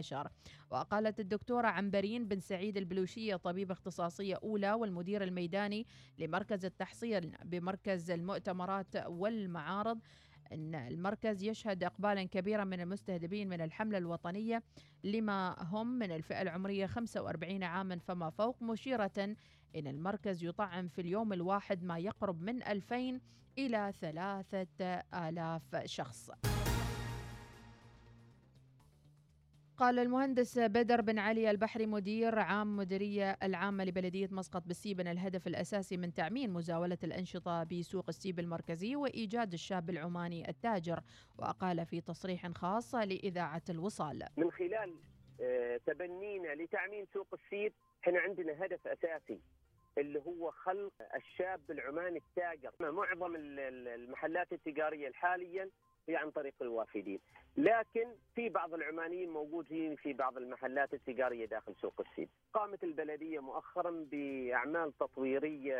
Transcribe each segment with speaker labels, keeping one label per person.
Speaker 1: الانتشار وقالت الدكتورة عنبرين بن سعيد البلوشية طبيبة اختصاصية أولى والمدير الميداني لمركز التحصيل بمركز المؤتمرات والمعارض أن المركز يشهد إقبالا كبيرا من المستهدفين من الحملة الوطنية لما هم من الفئة العمرية 45 عاما فما فوق مشيرة إن المركز يطعم في اليوم الواحد ما يقرب من 2000 إلى 3000 شخص. قال المهندس بدر بن علي البحري مدير عام مديرية العامة لبلدية مسقط بالسيب أن الهدف الأساسي من تعميم مزاولة الأنشطة بسوق السيب المركزي وإيجاد الشاب العماني التاجر وقال في تصريح خاص لإذاعة الوصال.
Speaker 2: من خلال آه، تبنينا لتعميم سوق السيب إحنا عندنا هدف أساسي اللي هو خلق الشاب العماني التاجر. معظم المحلات التجارية حاليا هي عن طريق الوافدين لكن في بعض العمانيين موجودين في بعض المحلات التجاريه داخل سوق السيب. قامت البلدية مؤخرا بأعمال تطويرية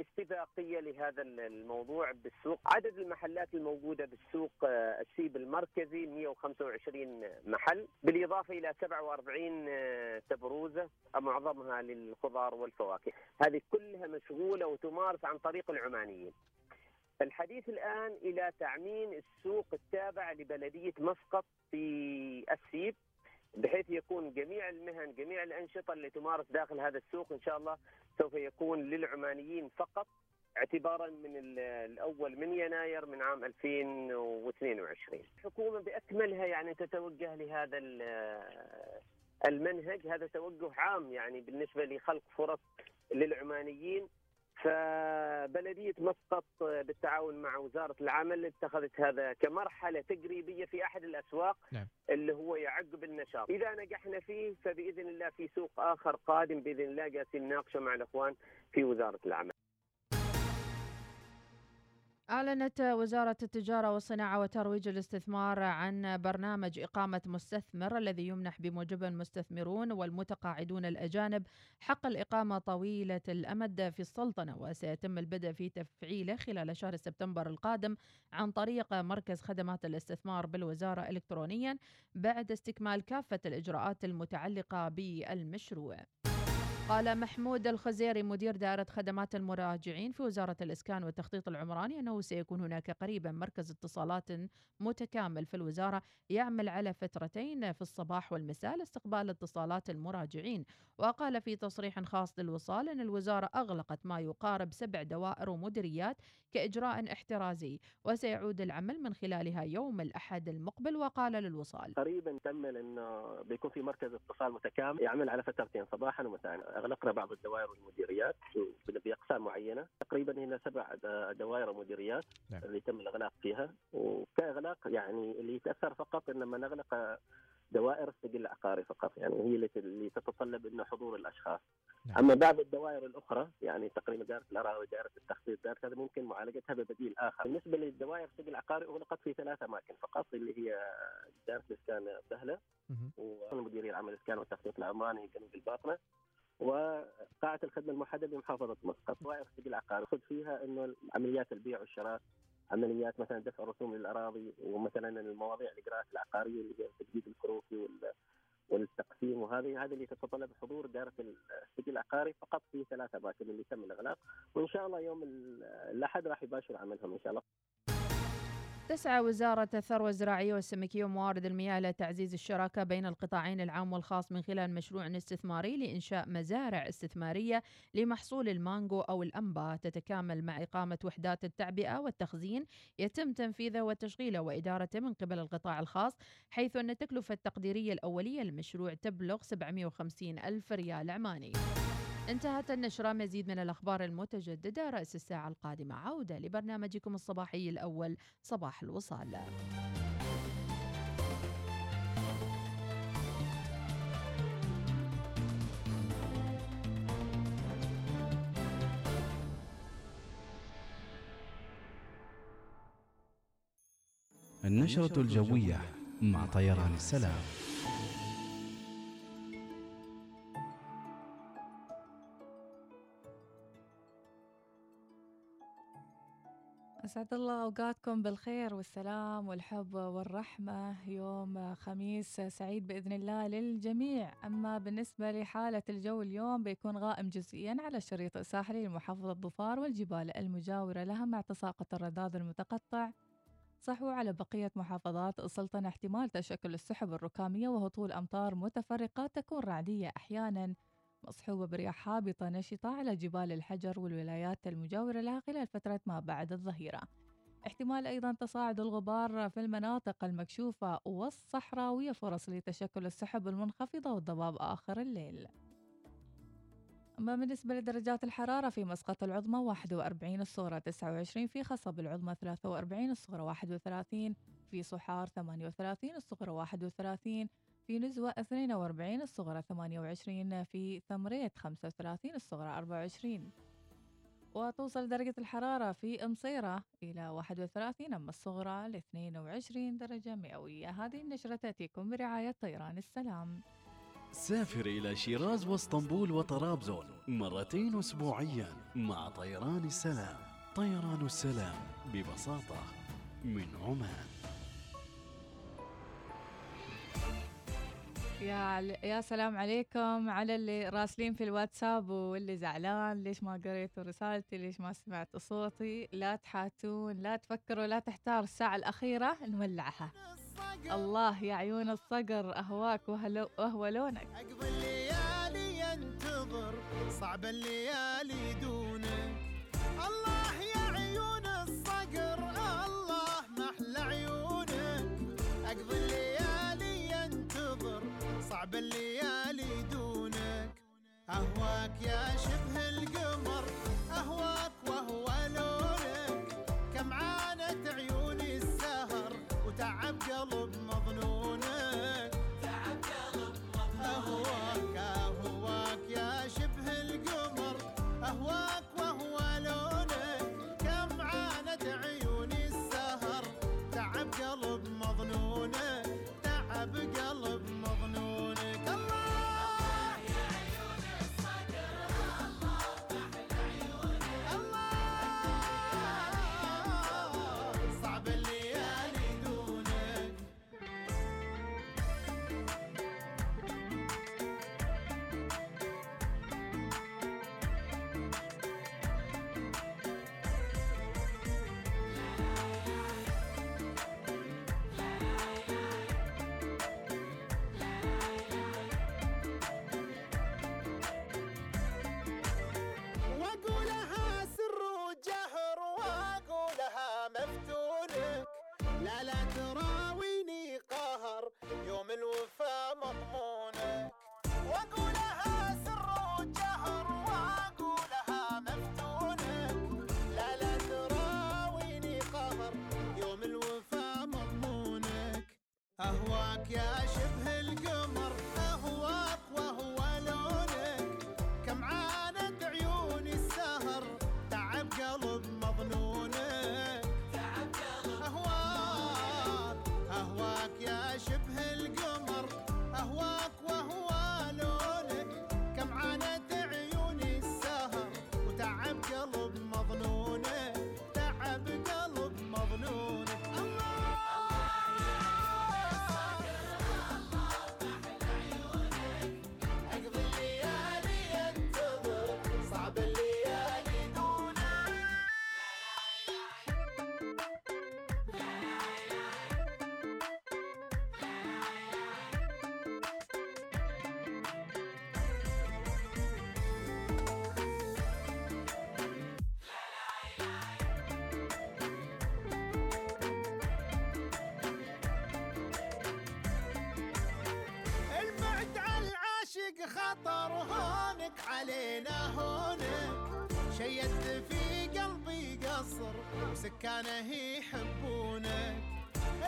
Speaker 2: استباقية لهذا الموضوع بالسوق، عدد المحلات الموجودة بالسوق آه، السيب المركزي 125 محل، بالإضافة إلى 47 آه، تبروزة معظمها للخضار والفواكه، هذه كلها مشغولة وتمارس عن طريق العمانيين. الحديث الآن إلى تعميم السوق التابع لبلدية مسقط في السيب بحيث يكون جميع المهن جميع الأنشطة اللي تمارس داخل هذا السوق إن شاء الله سوف يكون للعمانيين فقط اعتبارا من الأول من يناير من عام 2022 الحكومة بأكملها يعني تتوجه لهذا المنهج هذا توجه عام يعني بالنسبة لخلق فرص للعمانيين. فبلدية مسقط بالتعاون مع وزارة العمل اتخذت هذا كمرحلة تجريبية في أحد الأسواق نعم. اللي هو يعقب النشاط إذا نجحنا فيه فبإذن الله في سوق آخر قادم بإذن الله جالسين نناقشه مع الأخوان في وزارة العمل
Speaker 1: أعلنت وزارة التجارة والصناعة وترويج الاستثمار عن برنامج إقامة مستثمر الذي يمنح بموجبه المستثمرون والمتقاعدون الأجانب حق الإقامة طويلة الأمد في السلطنة وسيتم البدء في تفعيله خلال شهر سبتمبر القادم عن طريق مركز خدمات الاستثمار بالوزارة إلكترونيا بعد استكمال كافة الإجراءات المتعلقة بالمشروع. قال محمود الخزيري مدير دائرة خدمات المراجعين في وزارة الإسكان والتخطيط العمراني أنه سيكون هناك قريبا مركز اتصالات متكامل في الوزارة يعمل على فترتين في الصباح والمساء لاستقبال اتصالات المراجعين. وقال في تصريح خاص للوصال أن الوزارة أغلقت ما يقارب سبع دوائر ومديريات كإجراء احترازي وسيعود العمل من خلالها يوم الأحد المقبل وقال للوصال.
Speaker 2: قريبا تمل أنه بيكون في مركز اتصال متكامل يعمل على فترتين صباحا ومساء أغلقنا بعض الدوائر والمديريات باقسام معينة تقريبا هنا سبع دوائر ومديريات نعم. اللي تم الإغلاق فيها. وكإغلاق يعني اللي يتأثر فقط إنما نغلق دوائر السجل العقاري فقط يعني هي اللي تتطلب إنه حضور الأشخاص. نعم. أما بعض الدوائر الأخرى يعني تقريبا دائرة الاراضي دائرة التخطيط دائرة هذا ممكن معالجتها ببديل آخر. بالنسبة للدوائر السجل العقاري اغلقت في ثلاث أماكن فقط اللي هي دائرة الإسكان سهله والمديريه العامه للإسكان والتخطيط العماني جنوب الباطنة وقاعة الخدمة الموحدة بمحافظة مسقط وائر السجل العقاري. خذ فيها إنه عمليات البيع والشراء عمليات مثلا دفع رسوم للأراضي ومثلا المواضيع الاجراءات العقارية اللي هي تجديد الكروكي والتقسيم وهذه هذه اللي تتطلب حضور دائره السجل العقاري فقط في ثلاث اماكن اللي تم الإغلاق وإن شاء الله يوم الأحد راح يباشر عملهم إن شاء الله.
Speaker 1: تسعى وزارة الثروة الزراعية والسمكية وموارد المياه إلى تعزيز الشراكة بين القطاعين العام والخاص من خلال مشروع استثماري لإنشاء مزارع استثمارية لمحصول المانجو أو الأنبا. تتكامل مع إقامة وحدات التعبئة والتخزين يتم تنفيذه وتشغيله وإدارته من قبل القطاع الخاص حيث أن التكلفة التقديرية الأولية للمشروع تبلغ 750 ألف ريال عماني. انتهت النشرة مزيد من الأخبار المتجددة رأس الساعة القادمة عودة لبرنامجكم الصباحي الأول صباح الوصال.
Speaker 3: النشرة الجوية مع طيران السلام.
Speaker 4: أسعد الله أوقاتكم بالخير والسلام والحب والرحمة. يوم خميس سعيد بإذن الله للجميع. أما بالنسبة لحالة الجو اليوم بيكون غائم جزئيا على الشريط الساحلي لمحافظة ظفار والجبال المجاورة لها مع تساقط الرذاذ المتقطع. صحو على بقية محافظات السلطنة احتمال تشكل السحب الركامية وهطول أمطار متفرقة تكون رعدية أحيانا. مصحوبة برياح هابطة نشطة على جبال الحجر والولايات المجاورة لها خلال فترة ما بعد الظهيرة. احتمال أيضا تصاعد الغبار في المناطق المكشوفة والصحراوية فرص لتشكل السحب المنخفضة والضباب آخر الليل. أما بالنسبة لدرجات الحرارة في مسقط العظمى 41 الصورة 29 في خصب العظمى 43 الصغرى 31 في صحار 38 الصغرى 31 في نزوة 42 الصغرى 28 في ثمريت 35 الصغرى 24 وتوصل درجة الحرارة في مصيرة إلى 31 أما الصغرى ل 22 درجة مئوية. هذه النشرة تأتيكم برعاية طيران السلام.
Speaker 3: سافر إلى شيراز واسطنبول وطرابزون مرتين أسبوعيا مع طيران السلام. طيران السلام ببساطة من عمان.
Speaker 4: يا يا سلام عليكم. على اللي راسلين في الواتساب واللي زعلان ليش ما قريتوا رسالتي؟ ليش ما سمعتوا صوتي؟ لا تحاتون لا تفكروا لا تحتار. الساعة الأخيرة نولعها. الله يا عيون الصقر أهواك وهو لونك.
Speaker 5: أقضي الليالي ينتظر صعب الليالي دونك. الله يا عيون الصقر الله محلى عيونك. أقضي الليالي صعب الليالي دونك. أهواك يا شبه القمر أهواك وهو لونك. كم عانت عيوني السهر وتعب قلب مظنونك. أهواك أهواك يا شبه القمر أهواك لا لا تراويني شيدت في قلبي قصر وسكانه يحبونك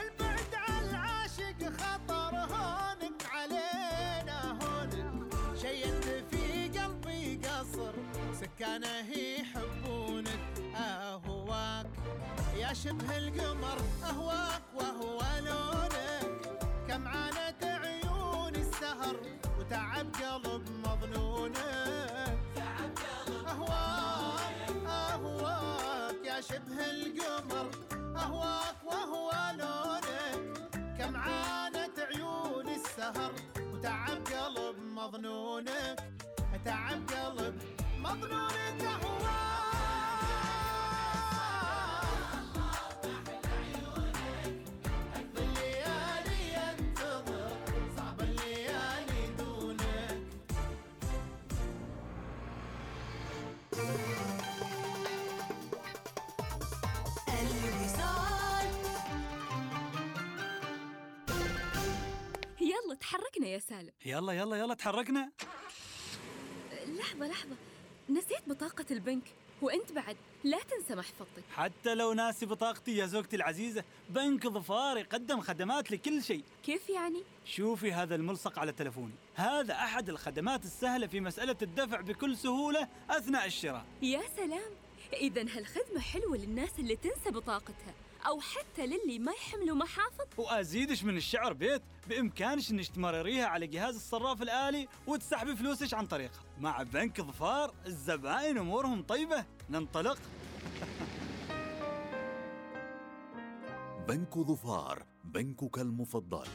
Speaker 5: البعد عن العاشق خطر هونك علينا هونك. شيدت في قلبي قصر سكانه يحبونك أهواك يا شبه القمر أهواك وهو لونك. كم عانت عيوني السهر وتعب قلب مظنونك. شبه القمر أهواك وهو لونك كم عانت عيون السهر وتعب قلب مظنونك. تعب قلب مظنونك أهواك
Speaker 6: تحركنا يا سالم.
Speaker 7: يلا يلا يلا تحركنا.
Speaker 6: لحظة لحظة. نسيت بطاقة البنك وأنت بعد لا تنسى محفظتك
Speaker 7: حتى لو ناسي بطاقتي يا زوجتي العزيزة بنك ظفار يقدم خدمات لكل شيء.
Speaker 6: كيف يعني؟
Speaker 7: شوفي هذا الملصق على تلفوني. هذا أحد الخدمات السهلة في مسألة الدفع بكل سهولة أثناء الشراء.
Speaker 6: يا سلام. إذا هالخدمة حلوة للناس اللي تنسى بطاقتها. أو حتى للي ما يحملوا محافظ؟
Speaker 7: وأزيدش من الشعر بيت بإمكانش إنك تمرريها على جهاز الصراف الآلي وتسحبي فلوسك عن طريقها. مع بنك ظفار الزبائن أمورهم طيبة. ننطلق.
Speaker 8: بنك ظفار بنكك المفضل.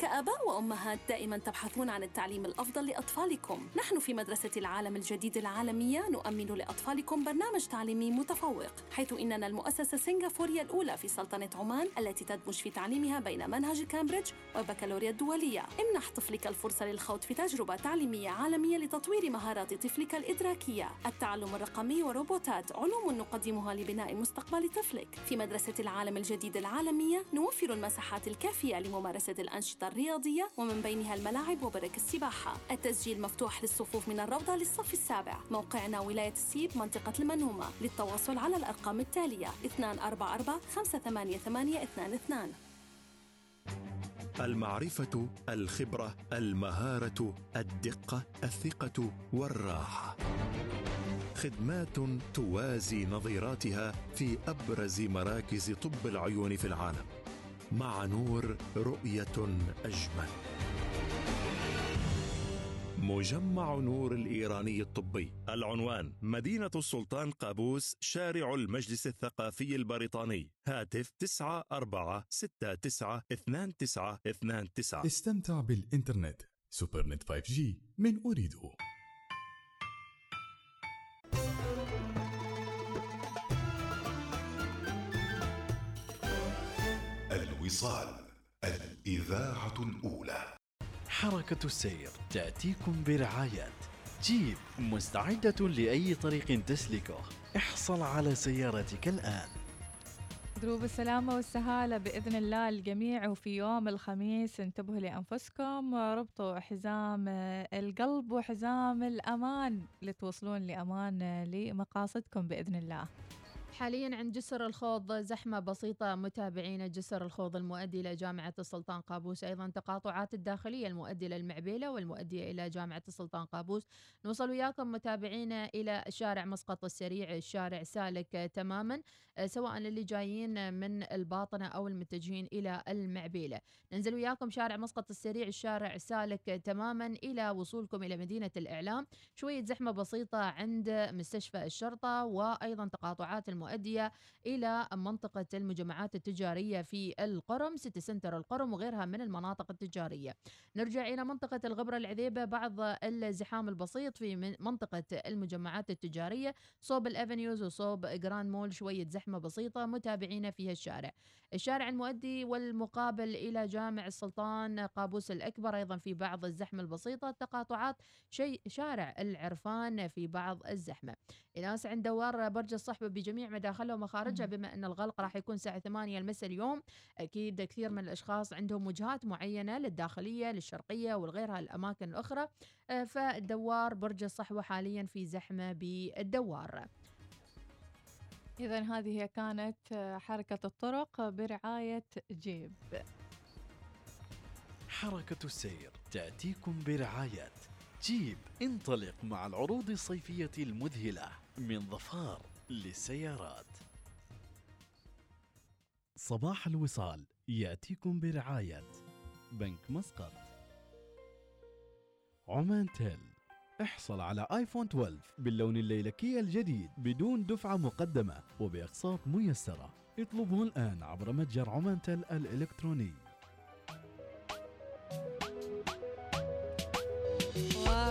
Speaker 9: كآباء وأمهات دائما تبحثون عن التعليم الأفضل لأطفالكم. نحن في مدرسة العالم الجديد العالمية نؤمن لأطفالكم برنامج تعليمي متفوق حيث إننا المؤسسة السنغافورية الأولى في سلطنة عمان التي تدمج في تعليمها بين منهج كامبريدج والبكالوريا الدولية. امنح طفلك الفرصة للخوض في تجربة تعليمية عالمية لتطوير مهارات طفلك الإدراكية. التعلم الرقمي وروبوتات علوم نقدمها لبناء مستقبل طفلك. في مدرسة العالم الجديد العالمية نوفر المساحات الكافية لممارسة الأنشطة الرياضية ومن بينها الملاعب وبرك السباحة التسجيل مفتوح للصفوف من الروضة للصف السابع موقعنا ولاية السيب منطقة المنومة للتواصل على الأرقام التالية 244 588 22
Speaker 10: المعرفة، الخبرة، المهارة، الدقة، الثقة والراحة. خدمات توازي نظيراتها في أبرز مراكز طب العيون في العالم. مع نور رؤية أجمل. مجمع نور الإيراني الطبي. العنوان مدينة السلطان قابوس شارع المجلس الثقافي البريطاني. هاتف 94692929
Speaker 11: استمتع بالإنترنت. Supernet 5G من Ooredoo
Speaker 3: الوصال الإذاعة الأولى. حركة السير تأتيكم برعاية جيب مستعدة لأي طريق تسلكه. احصل على سيارتك الآن.
Speaker 4: دروب السلامة والسهالة بإذن الله الجميع وفي يوم الخميس انتبهوا لأنفسكم ربطوا حزام القلب وحزام الأمان لتوصلون لأمان لمقاصدكم بإذن الله.
Speaker 1: حاليا عند جسر الخوض زحمة بسيطة متابعين جسر الخوض المؤدي إلى جامعة السلطان قابوس. أيضا تقاطعات الداخلية المؤدية إلى المعبيلة والمؤدية إلى جامعة السلطان قابوس. نوصل وياكم متابعين إلى شارع مسقط السريع الشارع سالك تماما سواء للي جايين من الباطنة أو المتجهين إلى المعبيلة. ننزل وياكم شارع مسقط السريع الشارع سالك تماما إلى وصولكم إلى مدينة الإعلام. شوية زحمة بسيطة عند مستشفى الشرطة وأيضا تقاطعات المؤدية إلى منطقة المجمعات التجارية في القرم سيتي سنتر القرم وغيرها من المناطق التجارية. نرجع إلى منطقة الغبرة العذيبة بعض الزحام البسيط في منطقة المجمعات التجارية صوب الأفنيوز وصوب جراند مول شوية زحمة بسيطة متابعين في الشارع. الشارع المؤدي والمقابل إلى جامع السلطان قابوس الأكبر أيضا في بعض الزحمة البسيطة تقاطعات شيء شارع العرفان في بعض الزحمة. الناس عند دوار برج الصحبة بجميع مداخلها ومخارجها بما أن الغلق راح يكون الساعة 8 المساء اليوم أكيد كثير من الأشخاص عندهم وجهات معينة للداخلية للشرقية ولغيرها الأماكن الأخرى. فالدوار برج الصحوة حاليا في زحمة بالدوار.
Speaker 4: إذا هذه كانت حركة الطرق برعاية جيب.
Speaker 3: حركة السير تأتيكم برعاية جيب. انطلق مع العروض الصيفية المذهلة. من ظفار للسيارات. صباح الوصال يأتيكم برعاية بنك مسقط. عمان تيل احصل على آيفون 12 باللون الليلكي الجديد بدون دفعة مقدمة وبأقساط ميسرة. اطلبه الآن عبر متجر عمانتل الإلكتروني.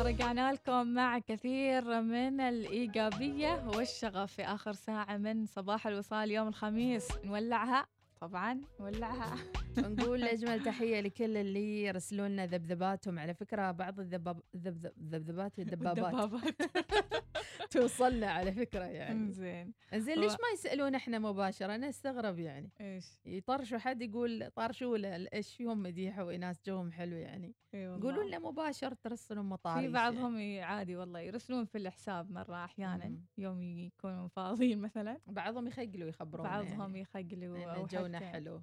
Speaker 4: ورجعنا لكم مع كثير من الإيجابية والشغف في آخر ساعة من صباح الوصال يوم الخميس. نولعها؟ طبعا نولعها.
Speaker 1: نقول اجمل تحية لكل اللي يرسلوا لنا ذبذباتهم. على فكرة بعض الذباب ذبذب- ذبذبات الدبابات
Speaker 4: الدبابات.
Speaker 1: توصلنا على فكرة يعني
Speaker 4: زين
Speaker 1: زين ليش ما يسألون إحنا مباشرة أنا أستغرب يعني
Speaker 4: إيش
Speaker 1: يطرشوا حد يقول طرشوا له إيش فيهم مديحه وناس جوهم حلو يعني. قولوا لنا مباشر ترسلوا مطاريش
Speaker 4: في بعضهم ي- عادي والله يرسلون في الحساب مرة أحيانا
Speaker 1: مم.
Speaker 4: يوم يكونوا فاضيين مثلا
Speaker 1: يعني. بعضهم يخجلوا يخبرونا
Speaker 4: بعضهم
Speaker 1: يعني.
Speaker 4: يخجلوا أو
Speaker 1: جونا حلو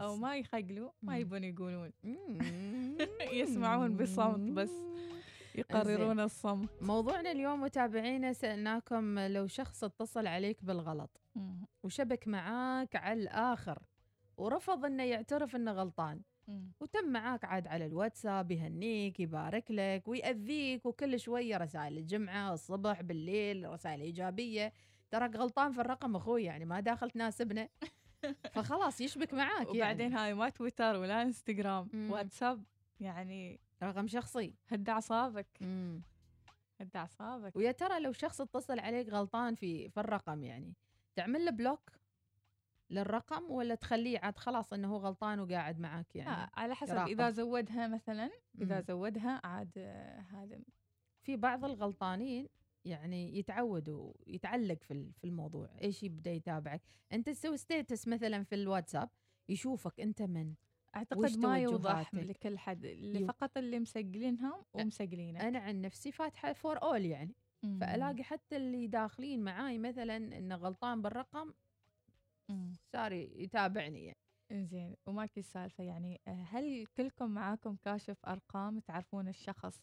Speaker 4: أو
Speaker 1: بس.
Speaker 4: ما يخجلوا ما. يبون يقولون. يسمعون بصمت بس يقررون الصمت
Speaker 1: موضوعنا اليوم متابعينا سألناكم لو شخص اتصل عليك بالغلط. وشبك معاك على الآخر ورفض إنه يعترف إنه غلطان. وتم معاك عاد على الواتساب يهنيك يبارك لك ويأذيك وكل شوية رسائل الجمعة الصبح بالليل رسائل إيجابية تراك غلطان في الرقم أخوي يعني ما داخل تناسبنا فخلاص يشبك معاك
Speaker 4: وبعدين
Speaker 1: يعني.
Speaker 4: هاي ما تويتر ولا انستغرام. واتساب يعني
Speaker 1: رقم شخصي
Speaker 4: هد أعصابك
Speaker 1: مم.
Speaker 4: هد أعصابك
Speaker 1: ويا ترى لو شخص اتصل عليك غلطان في في الرقم يعني تعمل له block للرقم ولا تخليه عاد خلاص إنه هو غلطان وقاعد معاك يعني
Speaker 4: لا على حسب
Speaker 1: يراقب.
Speaker 4: إذا زودها مثلا إذا
Speaker 1: مم.
Speaker 4: زودها عاد آه، هذا
Speaker 1: في بعض الغلطانين يعني يتعودوا يتعلق في في الموضوع إيش يبدأ يتابعك أنت تسوي status مثلا في الواتساب يشوفك أنت من أعتقد
Speaker 4: ما يوضح؟ لكل حد اللي فقط اللي مسجلينهم ومسجلينه
Speaker 1: أنا عن نفسي فاتحة فور اول يعني
Speaker 4: مم.
Speaker 1: فألاقي حتى اللي داخلين معاي مثلا إنه غلطان بالرقم
Speaker 4: مم.
Speaker 1: صار يتابعني يعني.
Speaker 4: زين وماكي السالفة يعني هل كلكم معاكم كاشف أرقام تعرفون الشخص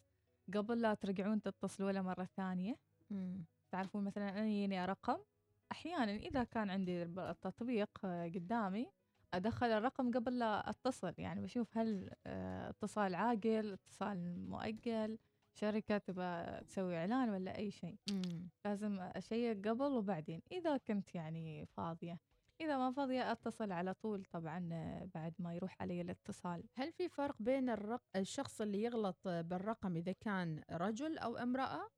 Speaker 4: قبل لا ترجعون تتصلوا له مرة ثانية تعرفون مثلا أنا يجيني رقم أحيانا إذا كان عندي التطبيق قدامي أدخل الرقم قبل لا أتصل يعني بشوف هل آه، اتصال عاقل اتصال مؤجل شركة تبى تسوي إعلان ولا أي شيء. لازم أشيك قبل وبعدين إذا كنت يعني فاضية. إذا ما فاضية أتصل على طول طبعا آه، بعد ما يروح علي الاتصال.
Speaker 1: هل في فرق بين الرق... الشخص اللي يغلط بالرقم إذا كان رجل أو امرأة؟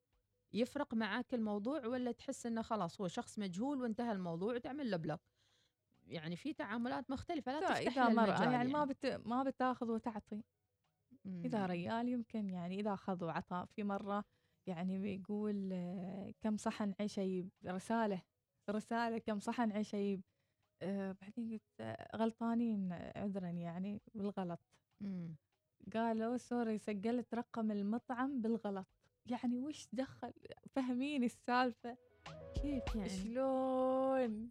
Speaker 1: يفرق معاك الموضوع ولا تحس إنه خلاص هو شخص مجهول وانتهى الموضوع وتعمل له بلوك يعني في تعاملات مختلفة لا تفتح له
Speaker 4: مرأة
Speaker 1: المجال
Speaker 4: يعني, ما بت... ما بتاخذ وتعطي.
Speaker 1: مم.
Speaker 4: رجال يمكن يعني إذا أخذ وعطى في مرة يعني بيقول آه، كم صحن عشيب رسالة رسالة كم صحن عشيب. آه، بعدين قلت آه، غلطانين عذرا يعني بالغلط.
Speaker 1: مم.
Speaker 4: قالوا سوري سجلت رقم المطعم بالغلط. يعني وش دخل؟ فهميني السالفة؟
Speaker 1: كيف يعني؟
Speaker 4: شلون؟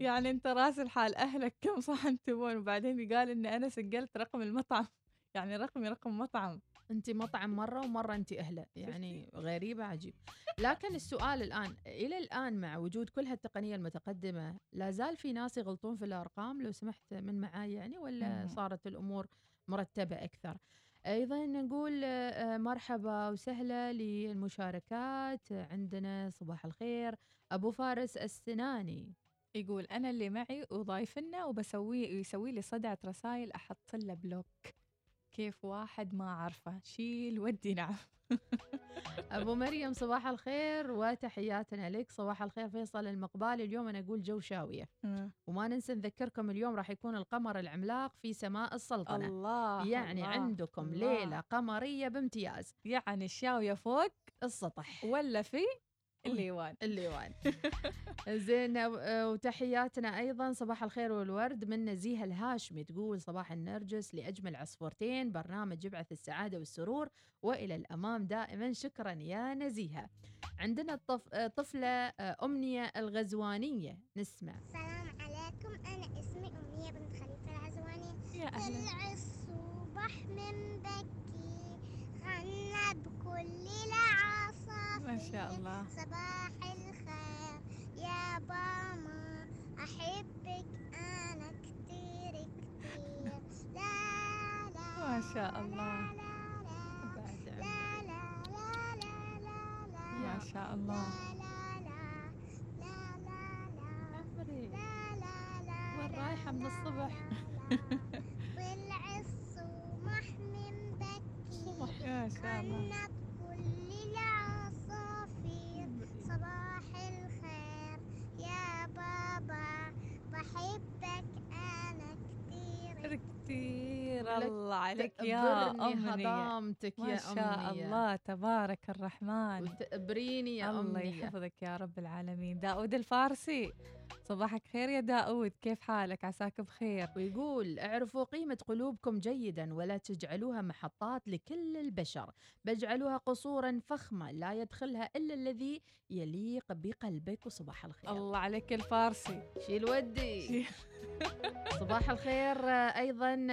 Speaker 4: يعني أنت راسل حال أهلك كم صحن تبون؟ وبعدين قال إني أنا سجلت رقم المطعم. يعني رقمي رقم مطعم.
Speaker 1: أنت مطعم مرة ومرة أنت أهلة. يعني غريبه عجيب. لكن السؤال الآن إلى الآن مع وجود كل هالتقنية المتقدمة لا زال في ناس يغلطون في الأرقام؟ لو سمحت من معاي يعني ولا. صارت الأمور مرتبة أكثر؟ أيضا نقول آه، مرحبا وسهلا للمشاركات. عندنا صباح الخير. أبو فارس السناني.
Speaker 4: يقول أنا اللي معي وضايفنا وبسوي يسوي لي صدعة رسائل أحط له بلوك. كيف واحد ما اعرفه شيل ودي نعم.
Speaker 1: أبو مريم صباح الخير وتحياتنا لك. صباح الخير فيصل المقبالي اليوم أنا أقول جو شاوية. وما ننسى نذكركم اليوم راح يكون القمر العملاق في سماء السلطنة.
Speaker 4: الله
Speaker 1: يعني
Speaker 4: الله،
Speaker 1: عندكم
Speaker 4: الله.
Speaker 1: ليلة قمرية بامتياز.
Speaker 4: يعني الشاوية فوق
Speaker 1: السطح.
Speaker 4: ولا في الليوان.
Speaker 1: الليوان. زين آه، وتحياتنا أيضا. صباح الخير والورد من نزيهه الهاشمي. تقول صباح النرجس لأجمل عصفورتين برنامج يبعث السعادة والسرور وإلى الأمام دائما. شكرا يا نزيهة. عندنا الطف... آه، طفلة آه، أمنية الغزوانية. نسمع.
Speaker 12: السلام عليكم. أنا اسمي أمنية بنت خليفة العزواني
Speaker 4: يا أهلا.
Speaker 12: طلع الصبح من بكي غنى بكل العصافير
Speaker 4: ما شاء الله
Speaker 12: صباح الخير يا ماما أحبك أنا كتير كتير لا لا
Speaker 4: ما شاء الله
Speaker 12: لا لا
Speaker 4: ما شاء الله
Speaker 1: وين رايحة من الصبح
Speaker 12: والعص ومح من بكي
Speaker 4: شاء الله
Speaker 12: بابا بحبك أنا كتير.
Speaker 4: كثير الله عليك يا أمنية.
Speaker 1: هضامتك
Speaker 4: ما
Speaker 1: يا
Speaker 4: شاء
Speaker 1: أمنية.
Speaker 4: الله تبارك الرحمن.
Speaker 1: وتقبريني يا
Speaker 4: الله
Speaker 1: أمنية.
Speaker 4: يحفظك يا رب العالمين. داود الفارسي صباحك خير يا داود كيف حالك؟ عساك بخير.
Speaker 1: ويقول اعرفوا قيمة قلوبكم جيدا ولا تجعلوها محطات لكل البشر. بجعلوها قصورا فخمة لا يدخلها إلا الذي يليق بقلبك. وصباح الخير.
Speaker 4: الله عليك الفارسي.
Speaker 1: شيل ودي. صباح الخير أيضا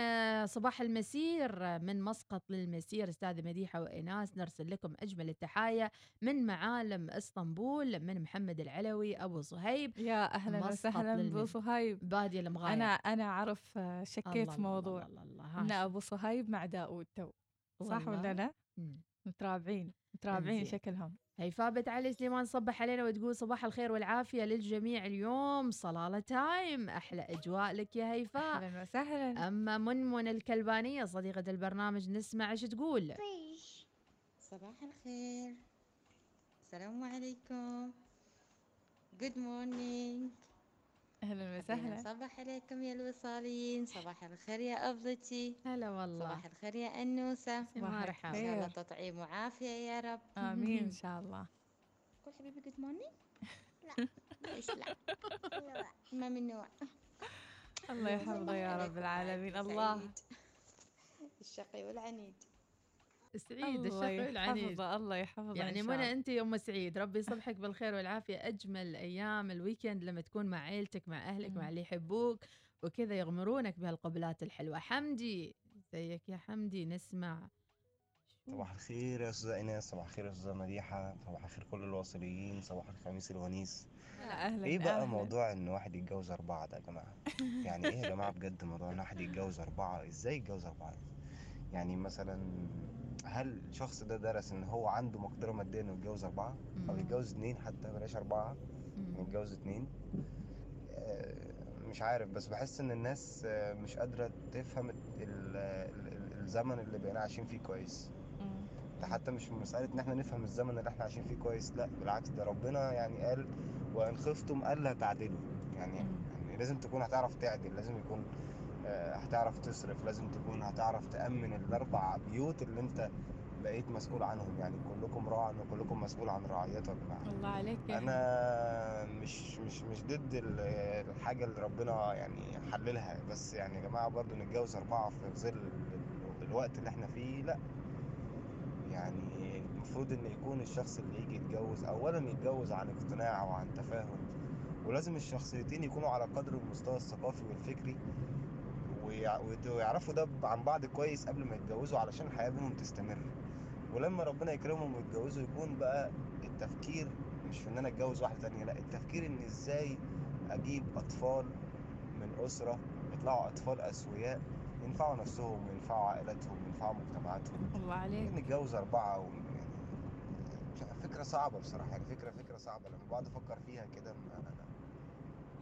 Speaker 1: صباح المسير من مسقط للمسير أستاذة مديحة وإيناس. نرسل لكم أجمل التحايا من معالم إسطنبول من محمد العلوي أبو صهيب.
Speaker 4: يا
Speaker 1: أهلا
Speaker 4: وسهلا
Speaker 1: أبو
Speaker 4: صهيب.
Speaker 1: بادية المغاير.
Speaker 4: أنا أنا أعرف آه، شكيت
Speaker 1: الله
Speaker 4: في
Speaker 1: الله
Speaker 4: موضوع.
Speaker 1: الله الله إن
Speaker 4: أبو صهيب مع داود تو. صح؟ ولا لا. مترابعين. مترابعين. شكلهم.
Speaker 1: هيفاء بنت علي سليمان صبح علينا وتقول صباح الخير والعافية للجميع اليوم. صلاله time. أحلى أجواء لك يا هيفاء.
Speaker 4: أهلا وسهلا.
Speaker 1: أما منمن الكلبانية صديقة البرنامج نسمع إيش تقول؟
Speaker 13: صباح الخير. السلام عليكم. good morning
Speaker 4: أهلا وسهلا.
Speaker 13: صباح عليكم يا الوصاليين. صباح الخير يا أبضتي
Speaker 1: هلا والله.
Speaker 13: صباح الخير يا أنوسة.
Speaker 4: صباح
Speaker 13: إن شاء الله تطعيم وعافية يا رب.
Speaker 4: آمين. إن شاء الله.
Speaker 13: قول حبيبي good morning
Speaker 12: لا.
Speaker 13: ليش لا؟ ما من نوع.
Speaker 4: الله يحفظه يا رب العالمين. الله.
Speaker 13: الشقي والعنيد.
Speaker 1: سعيد والعنيد
Speaker 4: يحفظه الله يحفظه
Speaker 1: يعني منى. انت يا أم سعيد ربي يصبحك بالخير والعافية. أجمل أيام الويكند لما تكون مع عيلتك مع أهلك مع. اللي يحبوك وكذا يغمرونك بهالقبلات الحلوة. حمدي زيك يا حمدي نسمع.
Speaker 14: صباح الخير يا أستاذة إيناس صباح الخير يا أستاذة مديحة صباح الخير كل الواصلين صباح الخميس الونيس.
Speaker 4: لا، أهلا
Speaker 14: إيه بقى
Speaker 4: أهلاً.
Speaker 14: موضوع إن واحد يتجوز أربعة ده يا جماعة؟ يعني إيه يا جماعة بجد موضوع إن واحد يتجوز أربعة؟ إزاي يتجوز أربعة؟ يعني مثلا هل الشخص ده درس إن هو عنده مقدرة مادية إنه يتجوز أربعة
Speaker 1: أو.
Speaker 14: يتجوز اتنين حتى بلاش أربعة
Speaker 1: مم.
Speaker 14: يتجوز اتنين آه، مش عارف بس بحس إن الناس آه، مش قادرة تفهم ال- ال- ال- الزمن اللي بقينا عايشين فيه كويس. ده حتى مش مسألة إن إحنا نفهم الزمن اللي إحنا عايشين فيه كويس، لأ بالعكس ده ربنا يعني قال وإن خفتم ألا تعدلوا، يعني. يعني لازم تكون هتعرف تعدل، لازم يكون هتعرف تصرف، لازم تكون هتعرف تأمن الأربع بيوت اللي أنت بقيت مسؤول عنهم، يعني كلكم راع وكلكم مسؤول عن يا جماعة.
Speaker 4: الله عليك يا.
Speaker 14: أنا مش مش مش ضد ال- الحاجة اللي ربنا يعني حللها، بس يعني يا جماعة برضه نتجوز أربعة في ظل ال- الوقت اللي إحنا فيه، لأ. يعني المفروض إن يكون الشخص اللي يجي يتجوز اولا يتجوز عن اقتناع وعن تفاهم ولازم الشخصيتين يكونوا على قدر المستوى الثقافي والفكري ويعرفوا ده عن بعض كويس قبل ما يتجوزوا علشان الحياة بينهم تستمر. ولما ربنا يكرمهم ويتجوزوا يكون بقى التفكير مش في إن أنا أتجوز واحدة تانية لأ التفكير إن إزاي أجيب أطفال من أسرة يطلعوا أطفال أسوياء ينفعوا نفسهم وينفعوا عائلاتهم وينفعوا مجتمعاتهم.
Speaker 4: الله عليك.
Speaker 14: نتجوز أربعة و... يعني فكرة صعبة بصراحة يعني فكرة فكرة صعبة. لما بقعد أفكر فيها كده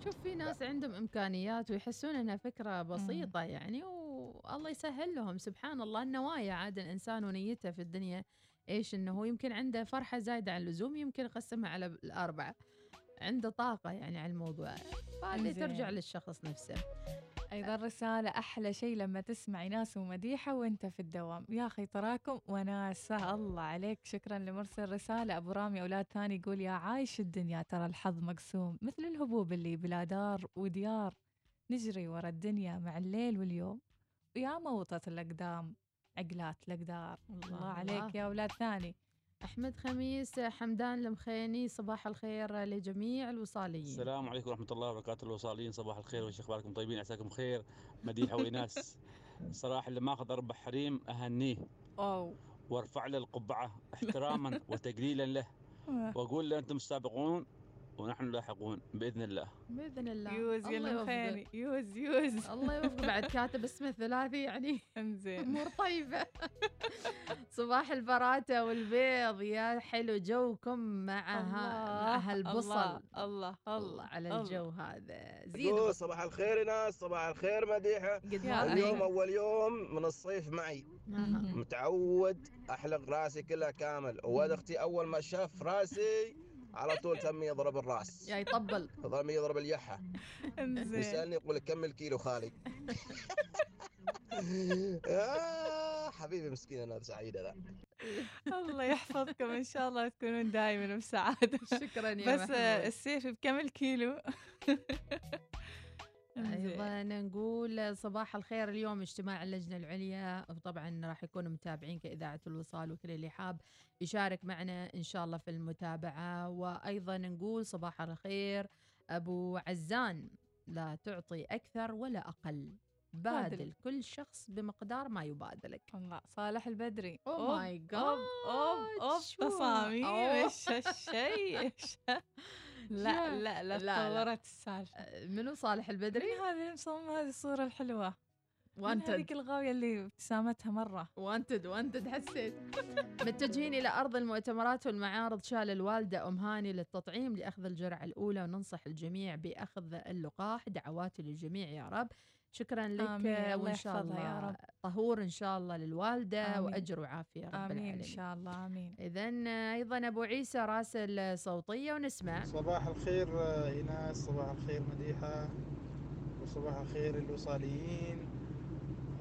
Speaker 1: شوف في ناس عندهم إمكانيات ويحسون إنها فكرة بسيطة يعني والله يسهل لهم. سبحان الله النوايا عاد الإنسان ونيته في الدنيا. إيش إنه هو يمكن عنده فرحة زايدة عن اللزوم يمكن يقسمها على الأربعة. عنده طاقة يعني على الموضوع فهذه. ترجع للشخص نفسه.
Speaker 4: أيضا رسالة أحلى شيء لما تسمعي ناس ومديحة وأنت في الدوام. يا أخي تراكم وناسه الله عليك. شكرا لمرسل رسالة. أبو رامي أولاد ثاني يقول يا عايش الدنيا. ترى الحظ مقسوم. مثل الهبوب اللي بلا دار وديار. نجري ورا الدنيا مع الليل واليوم. ويا موطة الأقدام. عقلات الأقدار. الله,
Speaker 1: الله.
Speaker 4: الله. عليك يا أولاد ثاني.
Speaker 1: أحمد خميس حمدان المخيني صباح الخير لجميع الوصاليين.
Speaker 15: السلام عليكم ورحمة الله وبركاته الوصالين صباح الخير وش اخباركم طيبين عساكم بخير مديحة وإناس صراحة اللي ماخذ أربع حريم أهنيه.
Speaker 4: أو
Speaker 15: وارفع له القبعة احتراما وتقليلا له. وأقول له أنتم السابقون ونحن لاحقون بإذن الله.
Speaker 1: بإذن الله.
Speaker 4: يوز. المخيري يوز يوز.
Speaker 1: الله يوفقك. بعد كاتب اسمه ثلاثي يعني
Speaker 4: انزين.
Speaker 1: أمور طيبة. صباح البراتة والبيض. يا حلو جوكم مع ها- مع هالبصل.
Speaker 4: الله الله
Speaker 1: الله على
Speaker 4: الله.
Speaker 1: الجو هذا. زيد
Speaker 16: صباح الخير يا ناس صباح الخير
Speaker 1: ما
Speaker 16: اليوم. أول يوم من الصيف معي. متعود أحلق راسي كلها كامل. وولد أختي أول ما شاف راسي على طول تم يضرب الراس.
Speaker 1: يا يطبل.
Speaker 16: تم يضرب اليحة.
Speaker 4: انزين.
Speaker 16: يسألني يقول لك كم الكيلو خالي. آه حبيبي مسكين أنا سعيدة. ذا
Speaker 4: الله يحفظكم. إن شاء الله تكونون دائما بسعادة.
Speaker 1: شكرا يا
Speaker 4: بس. آه، السيف بكم الكيلو.
Speaker 1: أيضا نقول صباح الخير اليوم اجتماع اللجنة العليا وطبعا راح يكونوا متابعين كاذاعه الوصال وكل اللي حاب يشارك معنا إن شاء الله في المتابعة. وأيضا نقول صباح الخير أبو عزان لا تعطي أكثر ولا أقل. بادل
Speaker 4: بادل.
Speaker 1: كل شخص بمقدار ما يبادلك
Speaker 4: الله صالح البدري.
Speaker 1: Oh
Speaker 4: أوب أوب
Speaker 1: God،
Speaker 4: أوب
Speaker 1: شو؟
Speaker 4: تصاميم. إيش ها- لا؟ لا لا
Speaker 1: لا،.
Speaker 4: تطورت السالفة.
Speaker 1: منو صالح البدري؟
Speaker 4: من هذه مصمم هذه الصورة الحلوة. من
Speaker 1: وانتد
Speaker 4: هذيك الغاوية اللي ابتسامتها مرة.
Speaker 1: وانتد وانتد حسيت. متجهين إلى أرض المؤتمرات والمعارض. شال الوالدة أم هاني للتطعيم لأخذ الجرعة الأولى وننصح الجميع بأخذ اللقاح. دعواتي للجميع يا رب. شكرا لك
Speaker 4: آمين، الله
Speaker 1: وإن شاء
Speaker 4: يحفظها يا
Speaker 1: الله.
Speaker 4: رب.
Speaker 1: طهور إن شاء الله للوالدة
Speaker 4: آمين.
Speaker 1: وأجر وعافية رب
Speaker 4: آمين إن
Speaker 1: العالمين.
Speaker 4: شاء الله آمين.
Speaker 1: اذا أيضا أبو عيسى راسل صوتية ونسمع.
Speaker 17: صباح الخير إيناس. صباح الخير مديحة. وصباح الخير الوصاليين.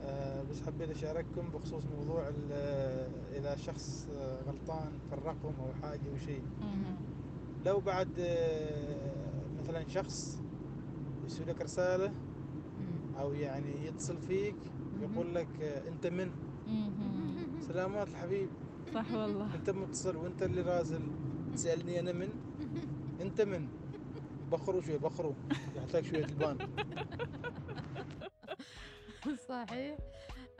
Speaker 17: آه، بس حبيت أشارككم بخصوص موضوع آه، إذا شخص آه، غلطان في الرقم أو حاجة أو شيء. لو بعد مثلا شخص يسوي لك رسالة أو يعني يتصل فيك يقول لك أنت من؟ سلامات الحبيب.
Speaker 4: صح والله.
Speaker 17: أنت متصل وأنت اللي رازل. تسألني أنا من؟ أنت من؟ بخروا شوي بخروا. يحتاج شوية البان.
Speaker 1: صحيح.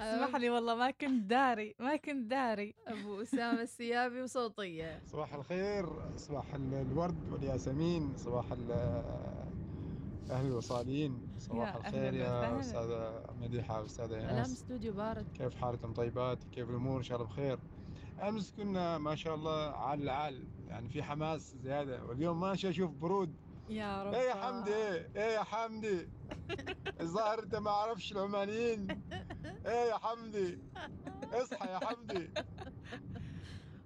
Speaker 4: اسمح لي والله ما كنت داري ما كنت داري.
Speaker 1: أبو أسامة السيابي وصوتية.
Speaker 18: صباح الخير صباح ال- الورد والياسمين صباح ال- أهل الوصاليين صباح
Speaker 1: يا
Speaker 18: الخير يا مديحة وأستاذة
Speaker 1: الام
Speaker 18: إيناس.
Speaker 1: استوديو بارد
Speaker 18: كيف حالكم؟ طيبات؟ كيف الأمور؟ إن شاء الله بخير. أمس كنا ما شاء الله عال العال يعني في حماس زيادة واليوم ماشي أشوف برود.
Speaker 4: يا رب.
Speaker 18: إيه يا حمدي؟ إيه يا حمدي؟ الظاهر أنت ما عرفش العمانيين. إيه يا حمدي؟ اصحى يا حمدي.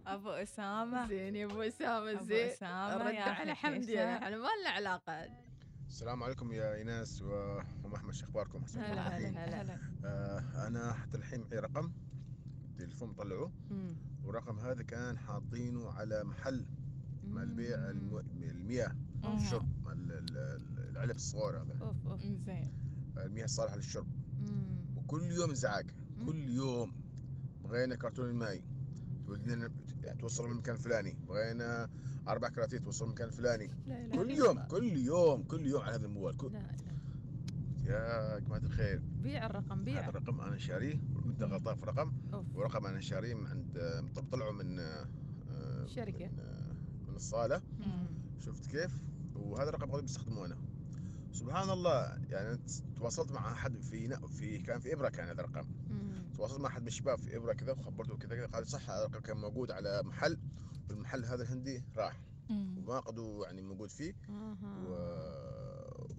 Speaker 4: أبو أسامة.
Speaker 1: زين يا أبو أسامة
Speaker 4: أبو
Speaker 1: زين.
Speaker 4: أسامة،
Speaker 1: رد
Speaker 4: يا
Speaker 1: على حمدي. إحنا ما لنا علاقة.
Speaker 19: السلام عليكم يا إيناس وام احمد شو أخباركم؟
Speaker 1: هلا. هلا هلا
Speaker 19: أنا حتى الحين معي رقم التليفون مطلعه
Speaker 1: مم.
Speaker 19: والرقم هذا كان حاطينه على محل مال بيع الم- المياه. الشرب ال- ال- ال- العلب الصغار هذا.
Speaker 1: أوف أوف.
Speaker 4: زين.
Speaker 19: المياه الصالحة للشرب. وكل يوم ازعاج كل يوم. بغينا كرتون الماي. تودينا يعني توصل من المكان الفلاني بغينا أربع كراتين توصل من المكان الفلاني كل يوم
Speaker 1: الله.
Speaker 19: كل يوم كل يوم على هذا الموال. كل...
Speaker 1: لا لا
Speaker 19: يا جماعة الخير.
Speaker 1: بيع الرقم بيع.
Speaker 19: هذا الرقم أنا شاريه وانت غلطان في الرقم.
Speaker 1: أوف.
Speaker 19: ورقم أنا شاريه من عند طلعوا من آه،
Speaker 1: شركة.
Speaker 19: من الصالة. شفت كيف؟ وهذا الرقم غادي بستخدمه أنا سبحان الله يعني تواصلت مع أحد في في كان في إبرة كان هذا الرقم. تواصلت مع احد من الشباب في إبرة كذا وخبرته كذا كذا قال صح كان موجود على محل والمحل هذا الهندي راح. وما قدوا يعني موجود فيه. و...